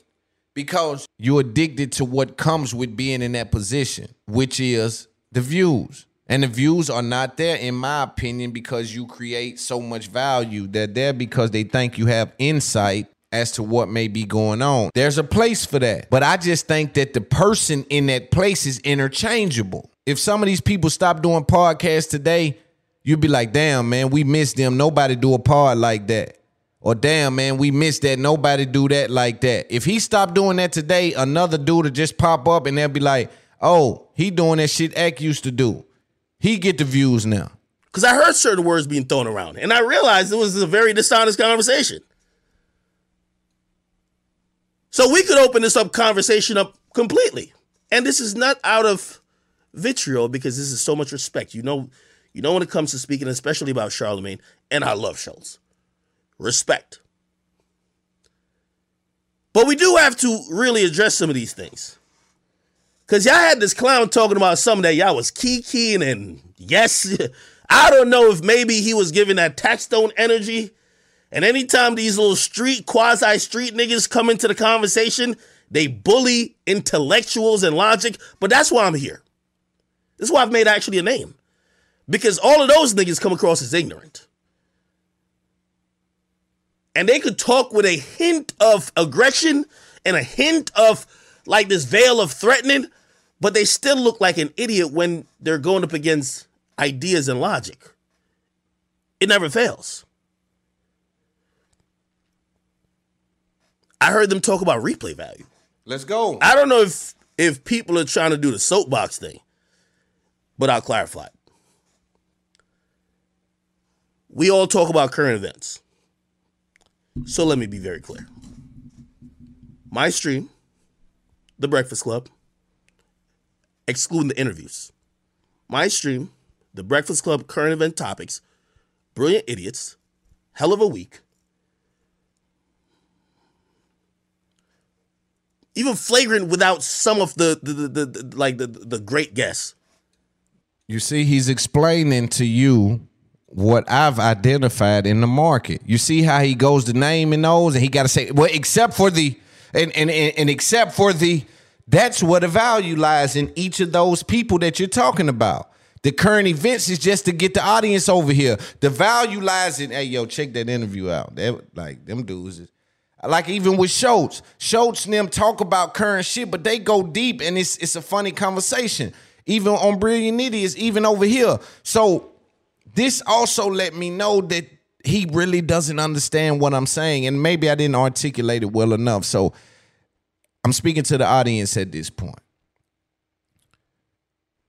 because you're addicted to what comes with being in that position, which is the views. And the views are not there, in my opinion, because you create so much value. They're there because they think you have insight as to what may be going on. There's a place for that. But I just think that the person in that place is interchangeable. If some of these people stop doing podcasts today, you'd be like, damn, man, we miss them. Nobody do a pod like that. Or damn, man, we miss that. Nobody do that like that. If he stopped doing that today, another dude would just pop up and they'll be like, oh, he doing that shit Ak used to do. He get the views now. Because I heard certain words being thrown around, and I realized it was a very dishonest conversation. So we could open this up conversation up completely. And this is not out of vitriol because this is so much respect. You know, you know when it comes to speaking, especially about Charlamagne, and I love Schulz. Respect. But we do have to really address some of these things. Cause y'all had this clown talking about something that y'all was kikiing and yes, I don't know if maybe he was giving that Taxstone energy. And anytime these little street, quasi street niggas come into the conversation, they bully intellectuals and logic. But that's why I'm here. This is why I've made actually a name. Because all of those niggas come across as ignorant. And they could talk with a hint of aggression and a hint of like this veil of threatening, but they still look like an idiot when they're going up against ideas and logic. It never fails. I heard them talk about replay value. Let's go. I don't know if if people are trying to do the soapbox thing, but I'll clarify. it. We all talk about current events. So let me be very clear. My stream, The Breakfast Club, excluding the interviews. My stream, The Breakfast Club current event topics, Brilliant Idiots, Hell of a Week, even flagrant without some of the the, the, the, like the the great guests. You see, he's explaining to you what I've identified in the market. You see how he goes to naming those, and he got to say, well, except for the, and, and and and except for the, that's where the value lies in each of those people that you're talking about. The current events is just to get the audience over here. The value lies in, hey, yo, check that interview out. That like them dudes is like even with Schulz, Schulz and them talk about current shit, but they go deep and it's it's a funny conversation. Even on Brilliant Idiots, even over here. So this also let me know that he really doesn't understand what I'm saying, and maybe I didn't articulate it well enough. So I'm speaking to the audience at this point.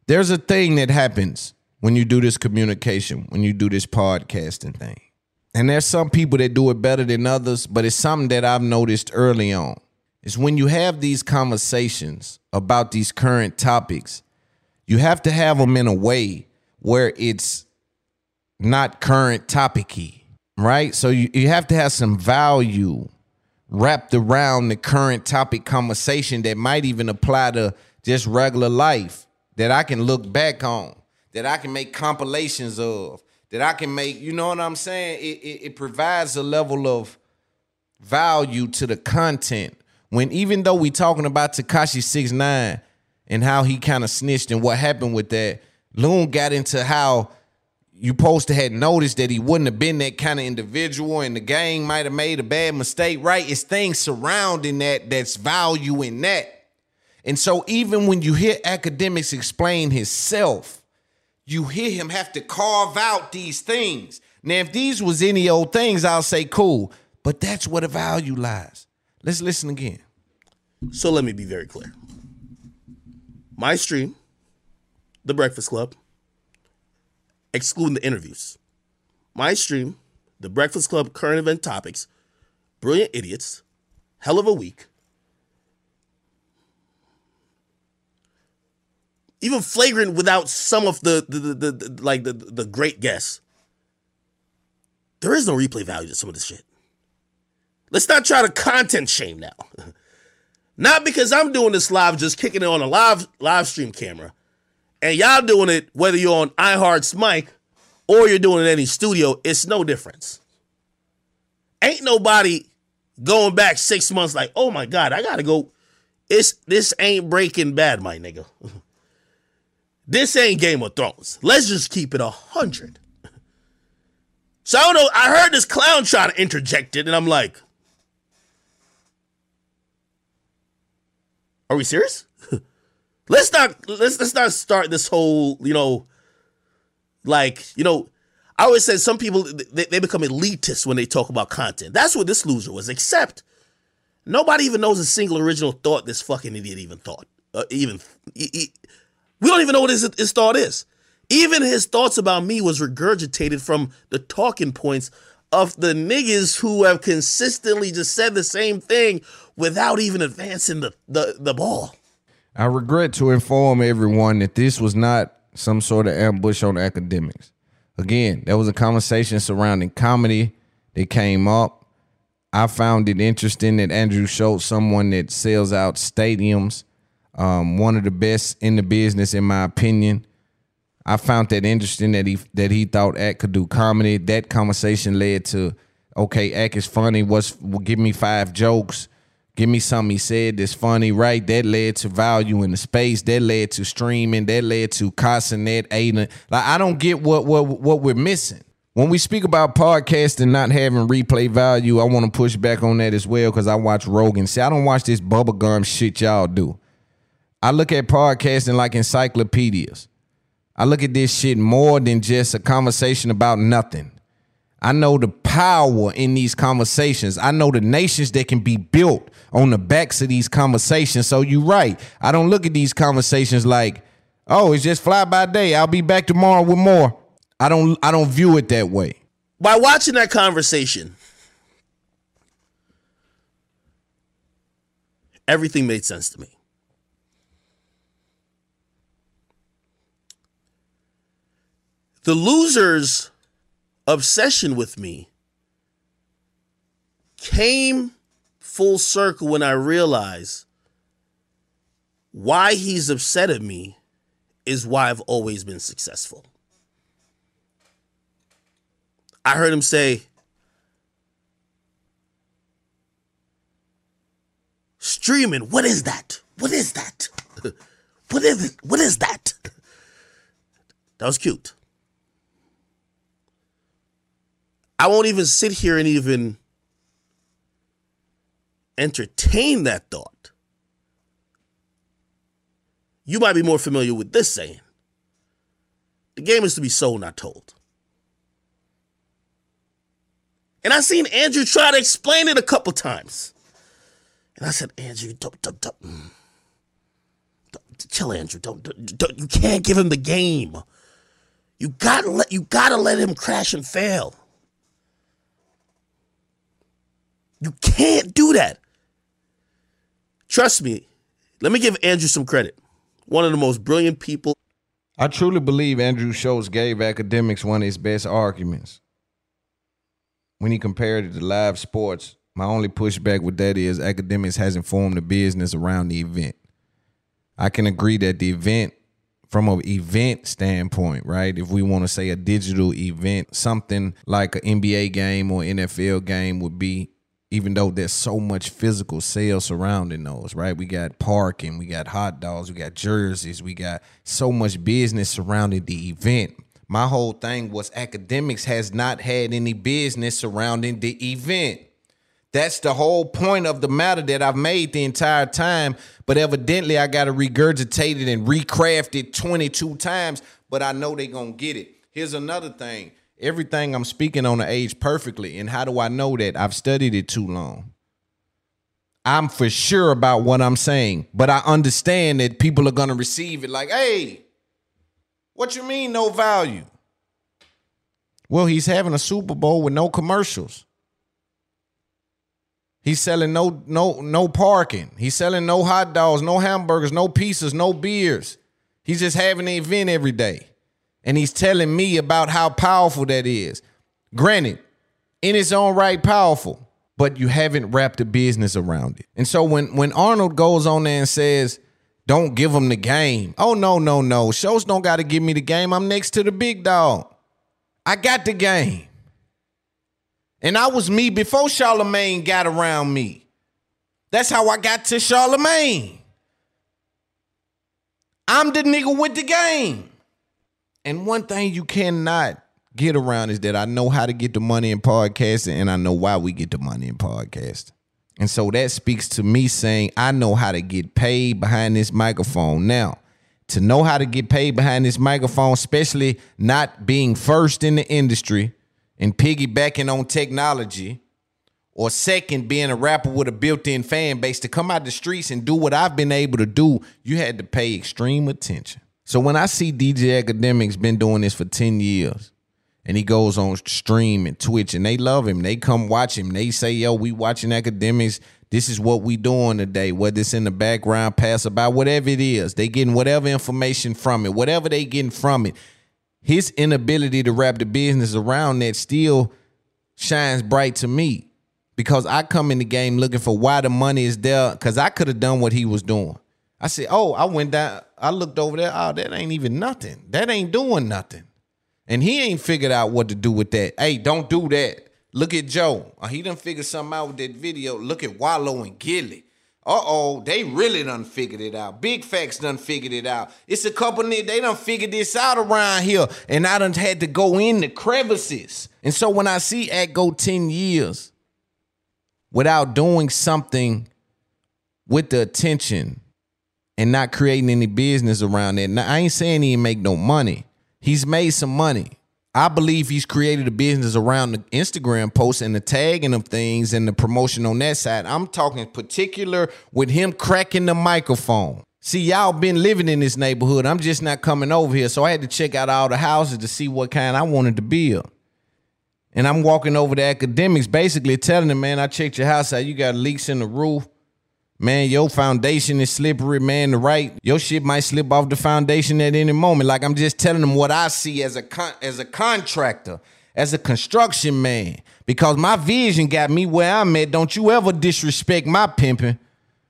There's a thing that happens when you do this communication, when you do this podcasting thing. And there's some people that do it better than others, but it's something that I've noticed early on. Is when you have these conversations about these current topics, you have to have them in a way where it's not current topicy, right? So you, you have to have some value wrapped around the current topic conversation that might even apply to just regular life that I can look back on, that I can make compilations of, that I can make, you know what I'm saying? It, it, it provides a level of value to the content. When even though we talking about Tekashi Six Nine and how he kind of snitched and what happened with that, Loon got into how you to had noticed that he wouldn't have been that kind of individual and the gang might have made a bad mistake, right? It's things surrounding that that's value in that. And so even when you hear Akademiks explain himself, you hear him have to carve out these things. Now, if these was any old things, I'll say cool, but that's where the value lies. Let's listen again. So let me be very clear. My stream, The Breakfast Club, excluding the interviews. My stream, The Breakfast Club current event topics, Brilliant Idiots, Hell of a Week, even flagrant without some of the the, the, the, like the the great guests. There is no replay value to some of this shit. Let's not try to content shame now. not because I'm doing this live, just kicking it on a live live stream camera, and y'all doing it whether you're on iHeart's mic or you're doing it in any studio. It's no difference. Ain't nobody going back six months like, oh my god, I gotta go. It's this ain't Breaking Bad, my nigga. This ain't Game of Thrones. Let's just keep it a hundred. So I don't know. I heard this clown try to interject it, and I'm like, "Are we serious? Let's not let's let's not start this whole you know, like you know." I always said some people they, they become elitist when they talk about content. That's what this loser was. Except nobody even knows a single original thought this fucking idiot even thought. Uh, even he, he, we don't even know what his, his thought is. Even his thoughts about me was regurgitated from the talking points of the niggas who have consistently just said the same thing without even advancing the, the, the ball. I regret to inform everyone that this was not some sort of ambush on Akademiks. Again, there was a conversation surrounding comedy that came up. I found it interesting that Andrew Schulz, someone that sells out stadiums, um, one of the best in the business, in my opinion. I found that interesting that he that he thought Ak could do comedy. That conversation led to, okay, Ak is funny. What's give me five jokes? Give me something he said that's funny, right? That led to value in the space. That led to streaming. That led to Casanet, Adin. Like I don't get what what what we're missing. When we speak about podcasting not having replay value, I want to push back on that as well because I watch Rogan. See, I don't watch this bubblegum shit y'all do. I look at podcasting like encyclopedias. I look at this shit more than just a conversation about nothing. I know the power in these conversations. I know the nations that can be built on the backs of these conversations. So you're right. I don't look at these conversations like, oh, it's just fly by day. I'll be back tomorrow with more. I don't I don't view it that way. By watching that conversation, everything made sense to me. The loser's obsession with me came full circle when I realize why he's upset at me is why I've always been successful. I heard him say, streaming, what is that? What is that? What is it? What is that? That was cute. I won't even sit here and even entertain that thought. You might be more familiar with this saying. The game is to be sold, not told. And I seen Andrew try to explain it a couple times. And I said, Andrew, don't, don't, don't, mm. don't chill, Andrew. Don't, don't, don't, you can't give him the game. You gotta let you gotta let him crash and fail. You can't do that. Trust me. Let me give Andrew some credit. One of the most brilliant people. I truly believe Andrew Schulz gave Akademiks one of his best arguments. When he compared it to live sports, my only pushback with that is Akademiks hasn't formed a business around the event. I can agree that the event, from an event standpoint, right? If we want to say a digital event, something like an NBA game or NFL game would be even though there's so much physical sales surrounding those, right? We got parking, we got hot dogs, we got jerseys, we got so much business surrounding the event. My whole thing was Akademiks has not had any business surrounding the event. That's the whole point of the matter that I've made the entire time. But evidently, I got to regurgitate it and recraft it 22 times. But I know they're going to get it. Here's another thing everything I'm speaking on the age perfectly. And how do I know that? I've studied it too long. I'm for sure about what I'm saying, but I understand that people are going to receive it like, hey, what you mean no value? Well, he's having a Super Bowl with no commercials. He's selling no no no parking. He's selling no hot dogs, no hamburgers, no pizzas, no beers. He's just having an event every day and he's telling me about how powerful that is. Granted, in its own right, powerful, but you haven't wrapped a business around it. And so when when Arnold goes on there and says, "Don't give him the game," oh no, no, no, shows don't got to give me the game. I'm next to the big dog. I got the game, and I was me before Charlamagne got around me. That's how I got to Charlamagne. I'm the nigga with the game. And one thing you cannot get around is that I know how to get the money in podcasting and I know why we get the money in podcasting. And so that speaks to me saying I know how to get paid behind this microphone. Now, to know how to get paid behind this microphone, especially not being first in the industry and piggybacking on technology, or second, being a rapper with a built in fan base, to come out the streets and do what I've been able to do, you had to pay extreme attention. So when I see DJ Akademiks been doing this for 10 years, and he goes on stream and Twitch, and they love him. They come watch him. They say, yo, we watching Akademiks. This is what we doing today. Whether it's in the background, pass about, whatever it is. They getting whatever information from it, whatever they getting from it. His inability to wrap the business around that still shines bright to me because I come in the game looking for why the money is there because I could have done what he was doing. I said, oh, I went down, I looked over there. Oh, that ain't even nothing. That ain't doing nothing. And he ain't figured out what to do with that. Hey, don't do that. Look at Joe. Uh, he done figured something out with that video. Look at Wallo and Gillie. Uh-oh, they really done figured it out. Big Facts done figured it out. It's a couple they done figured this out around here. And I done had to go in the crevices. And so when I see Ak go 10 years without doing something with the attention and not creating any business around it, now, I ain't saying he ain't make no money. He's made some money. I believe he's created a business around the Instagram posts and the tagging of things and the promotion on that side. I'm talking particular with him cracking the microphone. See, y'all been living in this neighborhood. I'm just not coming over here. So I had to check out all the houses to see what kind I wanted to build. And I'm walking over to Akademiks, basically telling them, man, I checked your house out. You got leaks in the roof. Man, your foundation is slippery, man. The right, your shit might slip off the foundation at any moment. Like I'm just telling them what I see as a con- as a contractor, as a construction man, because my vision got me where I'm at. Don't you ever disrespect my pimping.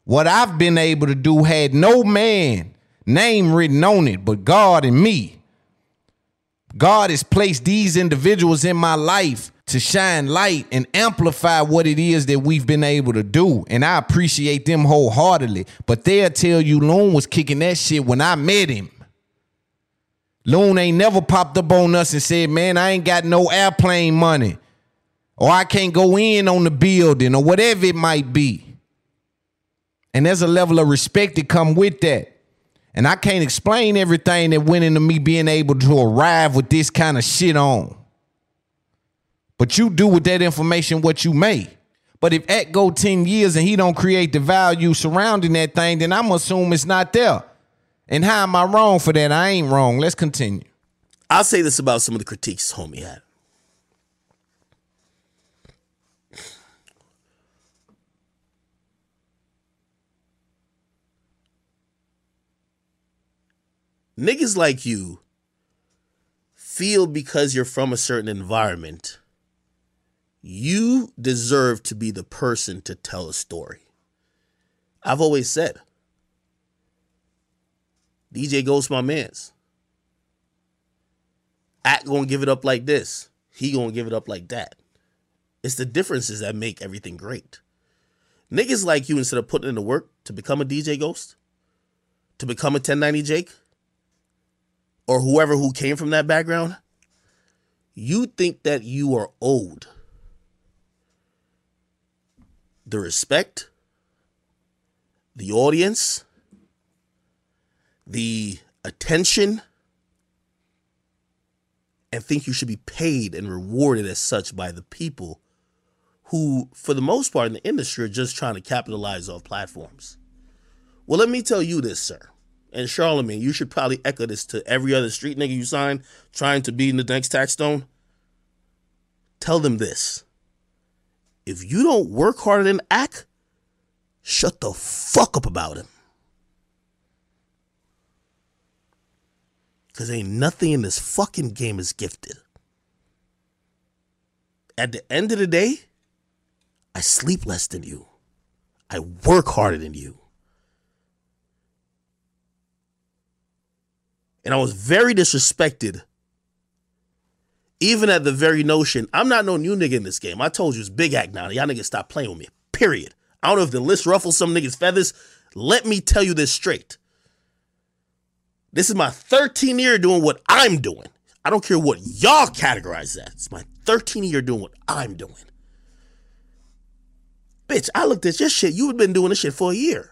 What I've been able to do had no man name written on it, but God and me. God has placed these individuals in my life to shine light and amplify what it is that we've been able to do. And I appreciate them wholeheartedly. But they'll tell you Loon was kicking that shit when I met him. Loon ain't never popped up on us and said, man, I ain't got no airplane money. Or I can't go in on the building or whatever it might be. And there's a level of respect that come with that. And I can't explain everything that went into me being able to arrive with this kind of shit on. But you do with that information what you may. But if Ak go 10 years and he don't create the value surrounding that thing, then I'm assume it's not there. And how am I wrong for that? I ain't wrong. Let's continue. I'll say this about some of the critiques homie had. Niggas like you feel because you're from a certain environment, you deserve to be the person to tell a story. I've always said, DJ Ghost, my man's. Act gonna give it up like this. He gonna give it up like that. It's the differences that make everything great. Niggas like you, instead of putting in the work to become a DJ Ghost, to become a 1090 Jake, or whoever who came from that background, you think that you are owed the respect, the audience, the attention, and think you should be paid and rewarded as such by the people who, for the most part in the industry, are just trying to capitalize off platforms. Well, let me tell you this, sir. And Charlamagne, you should probably echo this to every other street nigga you sign trying to be in the next Taxstone. Tell them this. If you don't work harder than Ak, shut the fuck up about him. Because ain't nothing in this fucking game is gifted. At the end of the day, I sleep less than you. I work harder than you. And I was very disrespected. Even at the very notion, I'm not no new nigga in this game. I told you it's big act now. Y'all niggas stop playing with me. Period. I don't know if the list ruffles some niggas' feathers. Let me tell you this straight. This is my 13 year doing what I'm doing. I don't care what y'all categorize that. It's my 13 year doing what I'm doing. Bitch, I looked at your shit. You've been doing this shit for a year.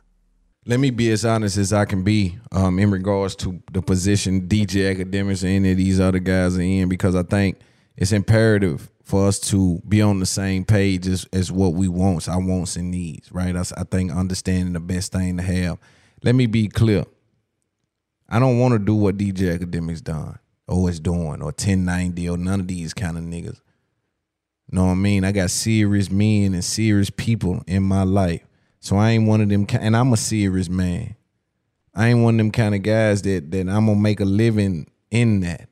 Let me be as honest as I can be um, in regards to the position DJ Akademiks and any of these other guys are in because I think it's imperative for us to be on the same page as, as what we want, our wants and needs, right? I, I think understanding the best thing to have. Let me be clear. I don't want to do what DJ Akademiks done or is doing or 1090 or none of these kind of niggas. Know what I mean? I got serious men and serious people in my life. So I ain't one of them and I'm a serious man. I ain't one of them kind of guys that that I'm gonna make a living in that.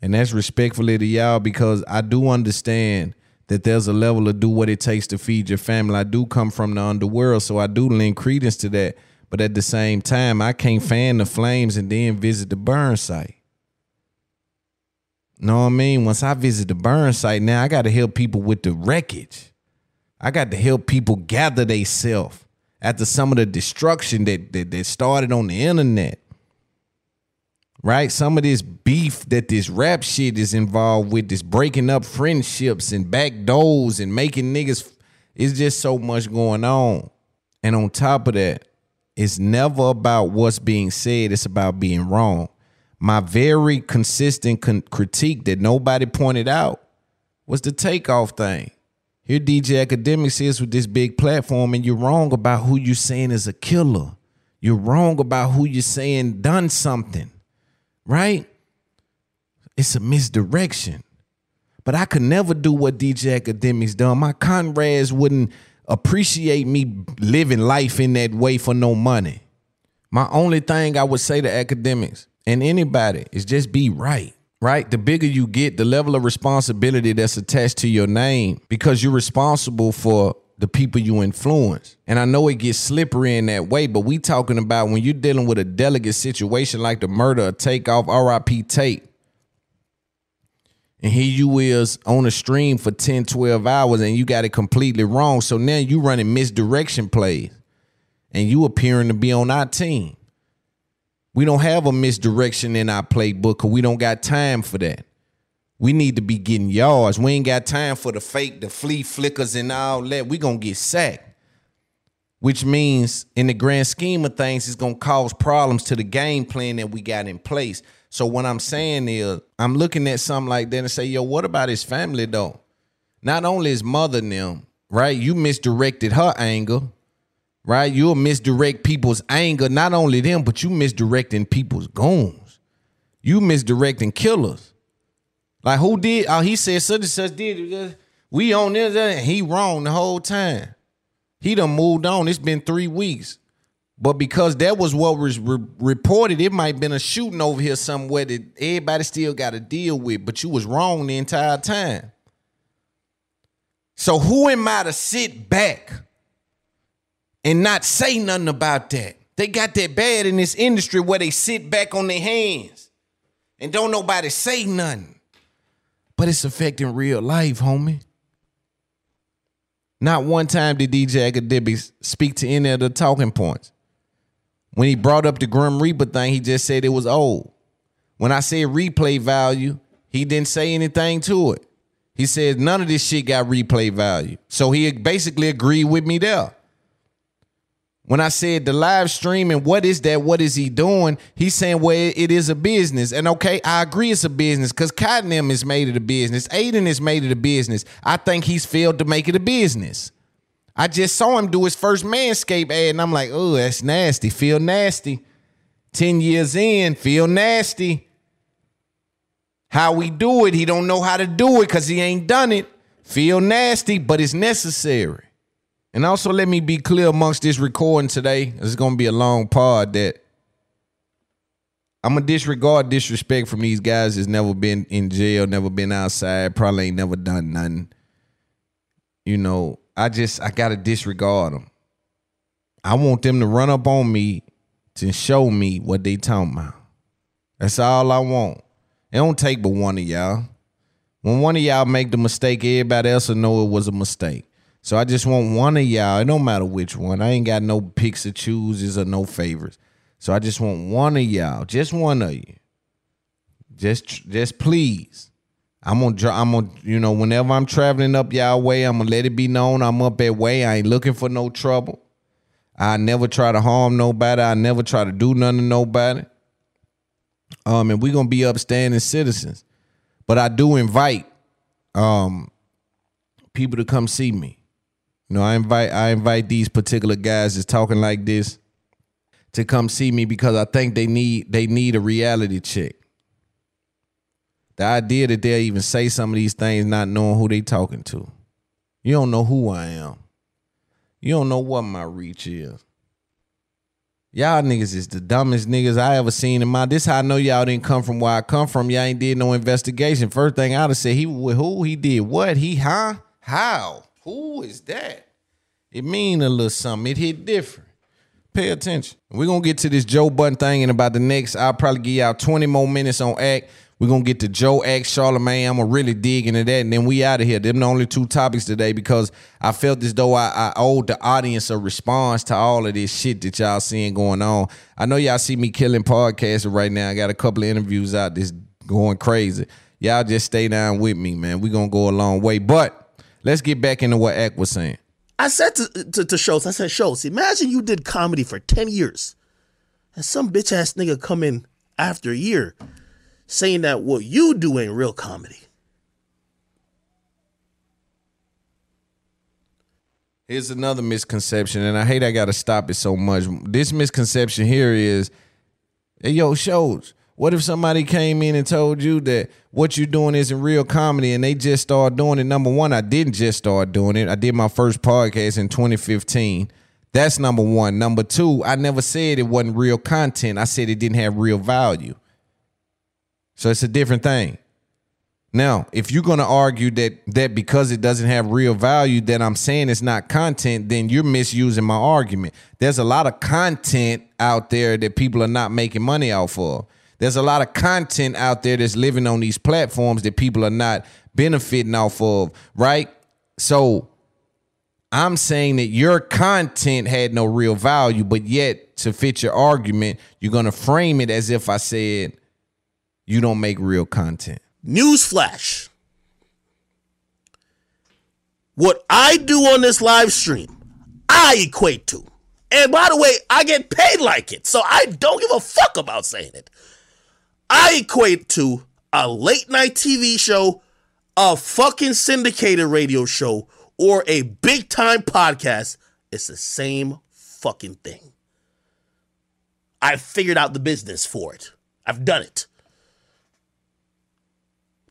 And that's respectfully to y'all because I do understand that there's a level of do what it takes to feed your family. I do come from the underworld, so I do lend credence to that. But at the same time, I can't fan the flames and then visit the burn site. Know what I mean? Once I visit the burn site, now I got to help people with the wreckage. I got to help people gather themselves after some of the destruction that, that that started on the internet. Right? Some of this beef that this rap shit is involved with, this breaking up friendships and back doors and making niggas, it's just so much going on. And on top of that, it's never about what's being said, it's about being wrong. My very consistent con- critique that nobody pointed out was the takeoff thing. Here, DJ Akademiks is with this big platform, and you're wrong about who you're saying is a killer. You're wrong about who you're saying done something, right? It's a misdirection. But I could never do what DJ Akademiks done. My comrades wouldn't appreciate me living life in that way for no money. My only thing I would say to Akademiks and anybody is just be right. Right? The bigger you get, the level of responsibility that's attached to your name because you're responsible for the people you influence. And I know it gets slippery in that way, but we talking about when you're dealing with a delicate situation like the murder of Takeoff, RIP Tate. And here you is on a stream for 10, 12 hours and you got it completely wrong. So now you running misdirection plays and you appearing to be on our team. We don't have a misdirection in our playbook because we don't got time for that. We need to be getting yards. We ain't got time for the fake, the flea flickers and all that. We gonna get sacked. Which means in the grand scheme of things, it's gonna cause problems to the game plan that we got in place. So what I'm saying is I'm looking at something like that and say, yo, what about his family though? Not only his mother and them, right? You misdirected her anger right? You'll misdirect people's anger, not only them, but you misdirecting people's goons. You misdirecting killers. Like who did? Oh, he said such and such did. We on this, and he wrong the whole time. He done moved on. It's been three weeks. But because that was what was re- reported, it might have been a shooting over here somewhere that everybody still got to deal with. But you was wrong the entire time. So who am I to sit back and not say nothing about that? They got that bad in this industry where they sit back on their hands and don't nobody say nothing. But it's affecting real life, homie. Not one time did DJ Akademiks speak to any of the talking points. When he brought up the Grim Reaper thing, he just said it was old. When I said replay value, he didn't say anything to it. He said none of this shit got replay value. So he basically agreed with me there. When I said the live streaming, what is that? What is he doing? He's saying, well, it is a business. And okay, I agree it's a business because Cottonham has made it a business. Adin has made it a business. I think he's failed to make it a business. I just saw him do his first Manscaped ad, and I'm like, oh, that's nasty. Feel nasty. 10 years in, feel nasty. How we do it, he don't know how to do it because he ain't done it. Feel nasty, but it's necessary. And also let me be clear amongst this recording today. It's gonna be a long pod that I'm gonna disregard disrespect from these guys that's never been in jail, never been outside, probably ain't never done nothing. You know, I just I gotta disregard them. I want them to run up on me to show me what they talking about. That's all I want. It don't take but one of y'all. When one of y'all make the mistake, everybody else will know it was a mistake. So I just want one of y'all. It don't matter which one. I ain't got no picks or chooses or no favorites. So I just want one of y'all, just one of you. Just, just please. I'm gonna, I'm gonna, you know, whenever I'm traveling up y'all way, I'm gonna let it be known I'm up that way. I ain't looking for no trouble. I never try to harm nobody. I never try to do nothing to nobody. Um, and we gonna be upstanding citizens. But I do invite um people to come see me. You know, I invite I invite these particular guys that's talking like this to come see me because I think they need they need a reality check. The idea that they'll even say some of these things not knowing who they talking to. You don't know who I am. You don't know what my reach is. Y'all niggas is the dumbest niggas I ever seen in my. This how I know y'all didn't come from where I come from. Y'all ain't did no investigation. First thing I'd have said, he with who? He did what? He huh? How? Who is that? It mean a little something. It hit different. Pay attention. We're gonna get to this Joe Budden thing in about the next. I'll probably give y'all 20 more minutes on Ak. We're gonna get to Joe X Charlamagne. I'm gonna really dig into that, and then we out of here. Them the only two topics today because I felt as though I, I owed the audience a response to all of this shit that y'all seeing going on. I know y'all see me killing podcasts right now. I got a couple of interviews out that's going crazy. Y'all just stay down with me, man. we gonna go a long way. But let's get back into what Ak was saying. I said to, to, to Schulz, I said, Schulz, imagine you did comedy for 10 years and some bitch ass nigga come in after a year saying that what you do ain't real comedy. Here's another misconception, and I hate I gotta stop it so much. This misconception here is, hey, yo, Schulz. What if somebody came in and told you that what you're doing isn't real comedy and they just started doing it? Number one, I didn't just start doing it. I did my first podcast in 2015. That's number one. Number two, I never said it wasn't real content. I said it didn't have real value. So it's a different thing. Now, if you're going to argue that that because it doesn't have real value that I'm saying it's not content, then you're misusing my argument. There's a lot of content out there that people are not making money off of. There's a lot of content out there that's living on these platforms that people are not benefiting off of, right? So I'm saying that your content had no real value, but yet to fit your argument, you're going to frame it as if I said you don't make real content. Newsflash. What I do on this live stream, I equate to. And by the way, I get paid like it. So I don't give a fuck about saying it. I equate to a late night TV show, a fucking syndicated radio show, or a big time podcast. It's the same fucking thing. I've figured out the business for it. I've done it.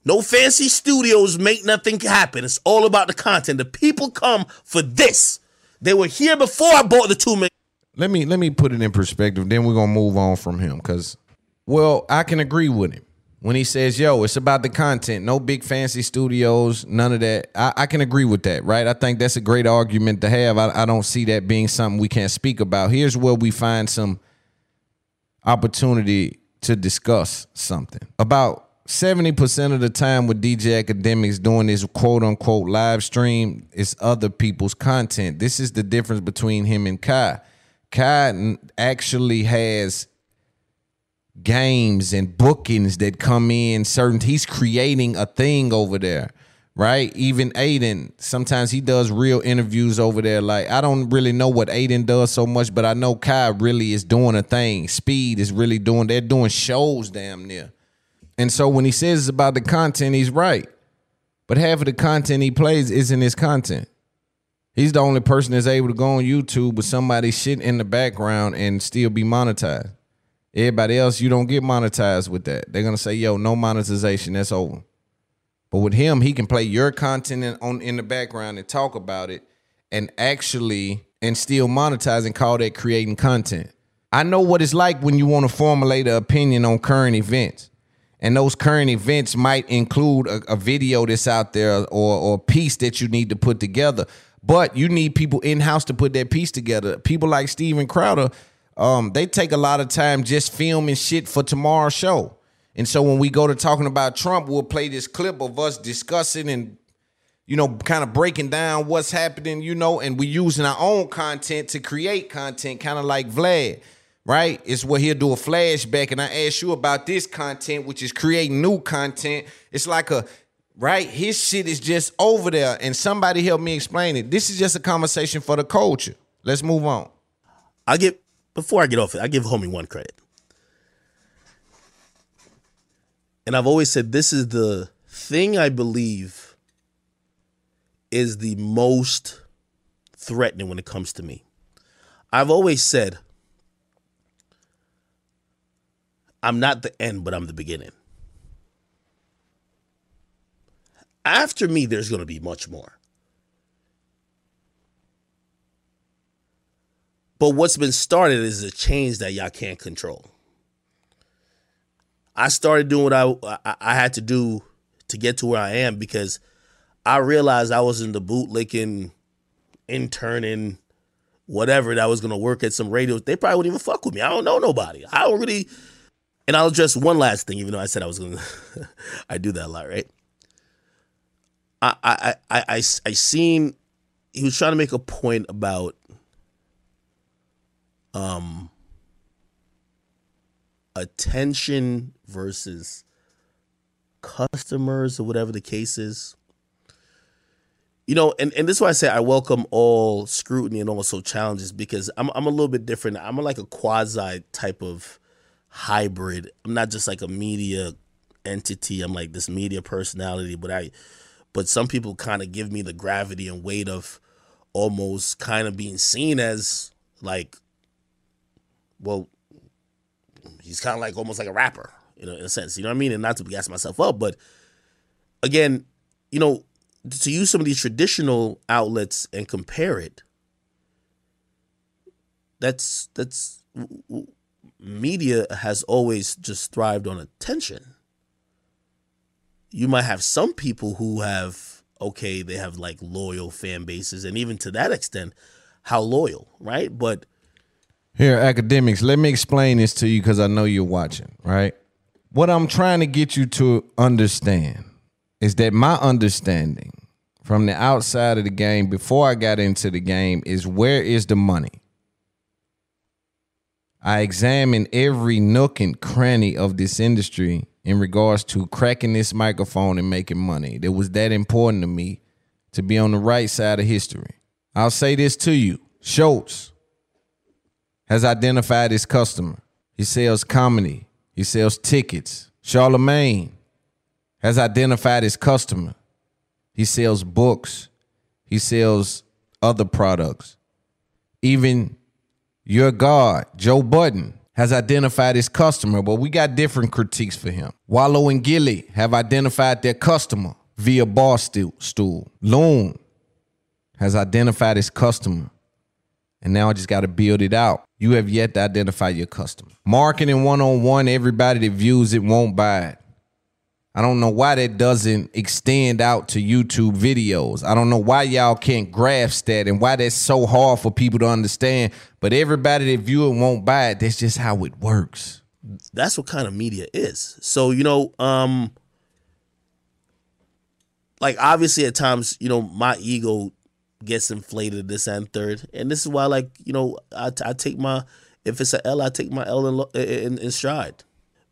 No fancy studios make nothing happen. It's all about the content. The people come for this. They were here before I bought the two million. Let me let me put it in perspective. Then we're gonna move on from him because, well, I can agree with him when he says, "Yo, it's about the content. No big fancy studios, none of that." I, I can agree with that, right? I think that's a great argument to have. I, I don't see that being something we can't speak about. Here's where we find some opportunity to discuss something about 70% of the time with DJ Akademiks doing this quote unquote live stream is other people's content. This is the difference between him and Kai. Kai actually has games and bookings that come in certain he's creating a thing over there right even adin sometimes he does real interviews over there like i don't really know what adin does so much but i know kai really is doing a thing speed is really doing they're doing shows damn near and so when he says it's about the content, he's right. But half of the content he plays isn't his content. He's the only person that's able to go on YouTube with somebody shit in the background and still be monetized. Everybody else, you don't get monetized with that. They're gonna say, "Yo, no monetization. That's over." But with him, he can play your content in, on in the background and talk about it, and actually and still monetize and call that creating content. I know what it's like when you want to formulate an opinion on current events and those current events might include a, a, video that's out there or, or a piece that you need to put together but you need people in-house to put that piece together people like steven crowder um, they take a lot of time just filming shit for tomorrow's show and so when we go to talking about trump we'll play this clip of us discussing and you know kind of breaking down what's happening you know and we using our own content to create content kind of like vlad right? It's where he'll do a flashback, and I ask you about this content, which is creating new content. It's like a right. His shit is just over there, and somebody help me explain it. This is just a conversation for the culture. Let's move on. I get before I get off it, I give homie one credit. And I've always said this is the thing I believe is the most threatening when it comes to me. I've always said I'm not the end, but I'm the beginning. After me, there's going to be much more. But what's been started is a change that y'all can't control. I started doing what I, I had to do to get to where I am because I realized I was in the bootlicking, interning, whatever that was gonna work at some radio. They probably wouldn't even fuck with me. I don't know nobody. I don't really. And I'll address one last thing, even though I said I was gonna. I do that a lot, right? I I I I I seen he was trying to make a point about um attention versus customers or whatever the case is. You know, and, and this is why I say I welcome all scrutiny and also challenges because I'm I'm a little bit different. I'm like a quasi type of hybrid. I'm not just like a media entity. I'm like this media personality, but I but some people kind of give me the gravity and weight of almost kind of being seen as like well he's kind of like almost like a rapper you know in a sense you know what i mean? And not to gas myself up but again you know to use some of these traditional outlets and compare it that's that's media has always just thrived on attention. You might have some people who have okay they have like loyal fan bases and even to that extent how loyal right? But Here, Akademiks, let me explain this to you because I know you're watching, right? What I'm trying to get you to understand is that my understanding from the outside of the game before I got into the game is where is the money? I examine every nook and cranny of this industry in regards to cracking this microphone and making money. It was that important to me to be on the right side of history. I'll say this to you Schulz has identified his customer. He sells comedy, he sells tickets. Charlamagne has identified his customer. He sells books, he sells other products. Even your God, Joe Budden, has identified his customer, but we got different critiques for him. Wallo and Gillie have identified their customer via bar stool. Loon has identified his customer, and now I just got to build it out. You have yet to identify your customer. Marketing one on one, everybody that views it won't buy it. I don't know why that doesn't extend out to YouTube videos. I don't know why y'all can't grasp that and why that's so hard for people to understand. But everybody that view it won't buy it. That's just how it works. that's what kind of media is. So, you know, um like obviously at times, you know, my ego gets inflated this and third. And this is why like, you know, I, I take my if it's an L, I take my L in, in, in stride.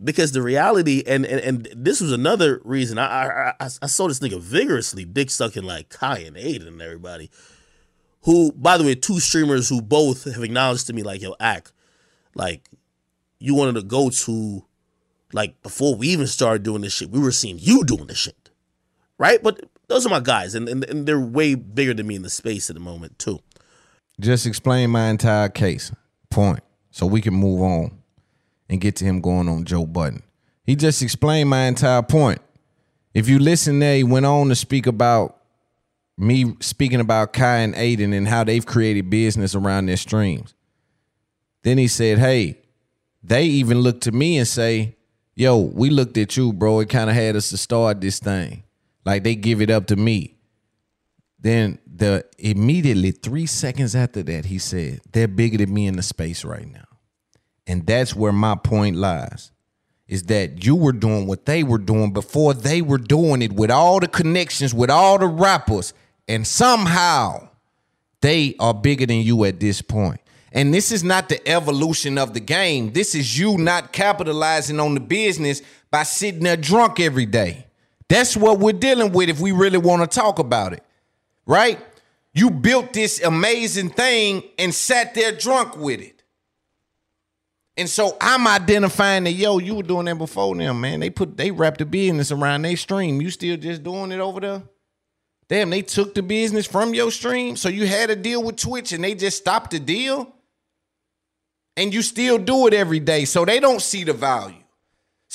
Because the reality, and, and and this was another reason I I, I I saw this nigga vigorously dick sucking like Kai and Adin and everybody. Who, by the way, two streamers who both have acknowledged to me like, yo, act like you one of the goats who, like, before we even started doing this shit, we were seeing you doing this shit, right? But those are my guys, and and, and they're way bigger than me in the space at the moment too. Just explain my entire case, point, so we can move on and get to him going on Joe Budden. He just explained my entire point. If you listen there, he went on to speak about me speaking about Kai and Adin and how they've created business around their streams. Then he said, Hey, they even looked to me and say, Yo, we looked at you, bro. It kind of had us to start this thing. Like they give it up to me. Then the immediately three seconds after that, he said, They're bigger than me in the space right now. And that's where my point lies. Is that you were doing what they were doing before they were doing it with all the connections, with all the rappers, and somehow they are bigger than you at this point. And this is not the evolution of the game. This is you not capitalizing on the business by sitting there drunk every day. That's what we're dealing with if we really want to talk about it, right? You built this amazing thing and sat there drunk with it. And so I'm identifying that, yo, you were doing that before them, man. They put they wrapped the business around their stream. You still just doing it over there? Damn, they took the business from your stream. So you had a deal with Twitch and they just stopped the deal. And you still do it every day. So they don't see the value.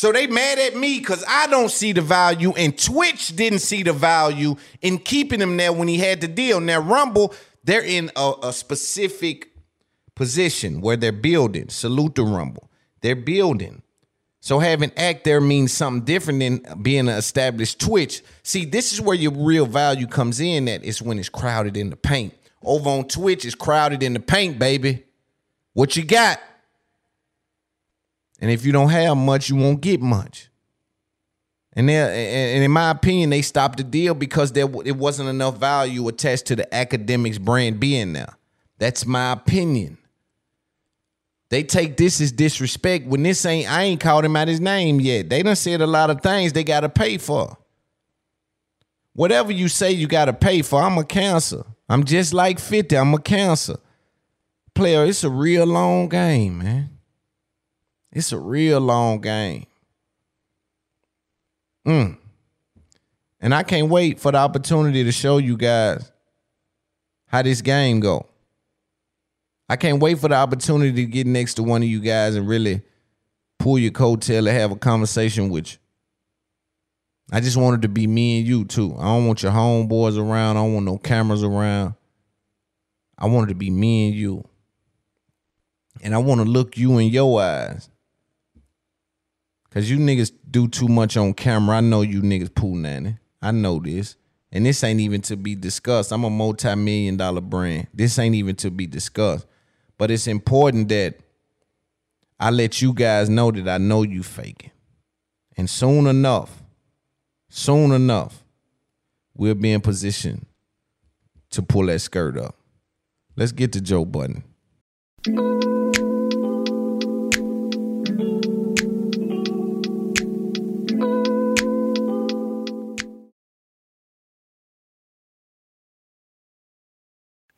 So they mad at me because I don't see the value, and Twitch didn't see the value in keeping him there when he had the deal. Now Rumble, they're in a, a specific position where they're building. Salute to Rumble. They're building. So having Ak there means something different than being an established Twitch. See, this is where your real value comes in. That is when it's crowded in the paint. Over on Twitch, it's crowded in the paint, baby. What you got? And if you don't have much, you won't get much. And and in my opinion, they stopped the deal because there it wasn't enough value attached to the Akademiks brand being there. That's my opinion. They take this as disrespect when this ain't. I ain't called him out his name yet. They done said a lot of things they gotta pay for. Whatever you say, you gotta pay for. I'm a cancer. I'm just like 50. I'm a cancer. Player, it's a real long game, man. It's a real long game. Mm. And I can't wait for the opportunity to show you guys how this game go. I can't wait for the opportunity to get next to one of you guys and really pull your coattail and have a conversation with you. I just wanted to be me and you too. I don't want your homeboys around. I don't want no cameras around. I wanted to be me and you. And I want to look you in your eyes. Cause you niggas do too much on camera. I know you niggas poo nanny. I know this. And this ain't even to be discussed. I'm a multi-million dollar brand. This ain't even to be discussed. But it's important that I let you guys know that I know you faking. And soon enough, soon enough, we'll be in position to pull that skirt up. Let's get to Joe Budden.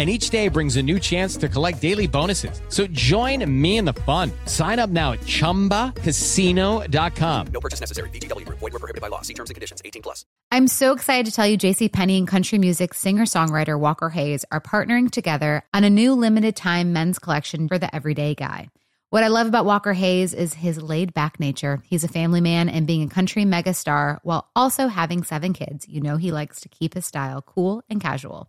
And each day brings a new chance to collect daily bonuses. So join me in the fun. Sign up now at chumbacasino.com. No purchase necessary. VGW Group. Void were prohibited by law. See terms and conditions. 18 plus. I'm so excited to tell you JC Penney and country music singer-songwriter Walker Hayes are partnering together on a new limited time men's collection for the everyday guy. What I love about Walker Hayes is his laid back nature. He's a family man and being a country megastar while also having seven kids. You know he likes to keep his style cool and casual.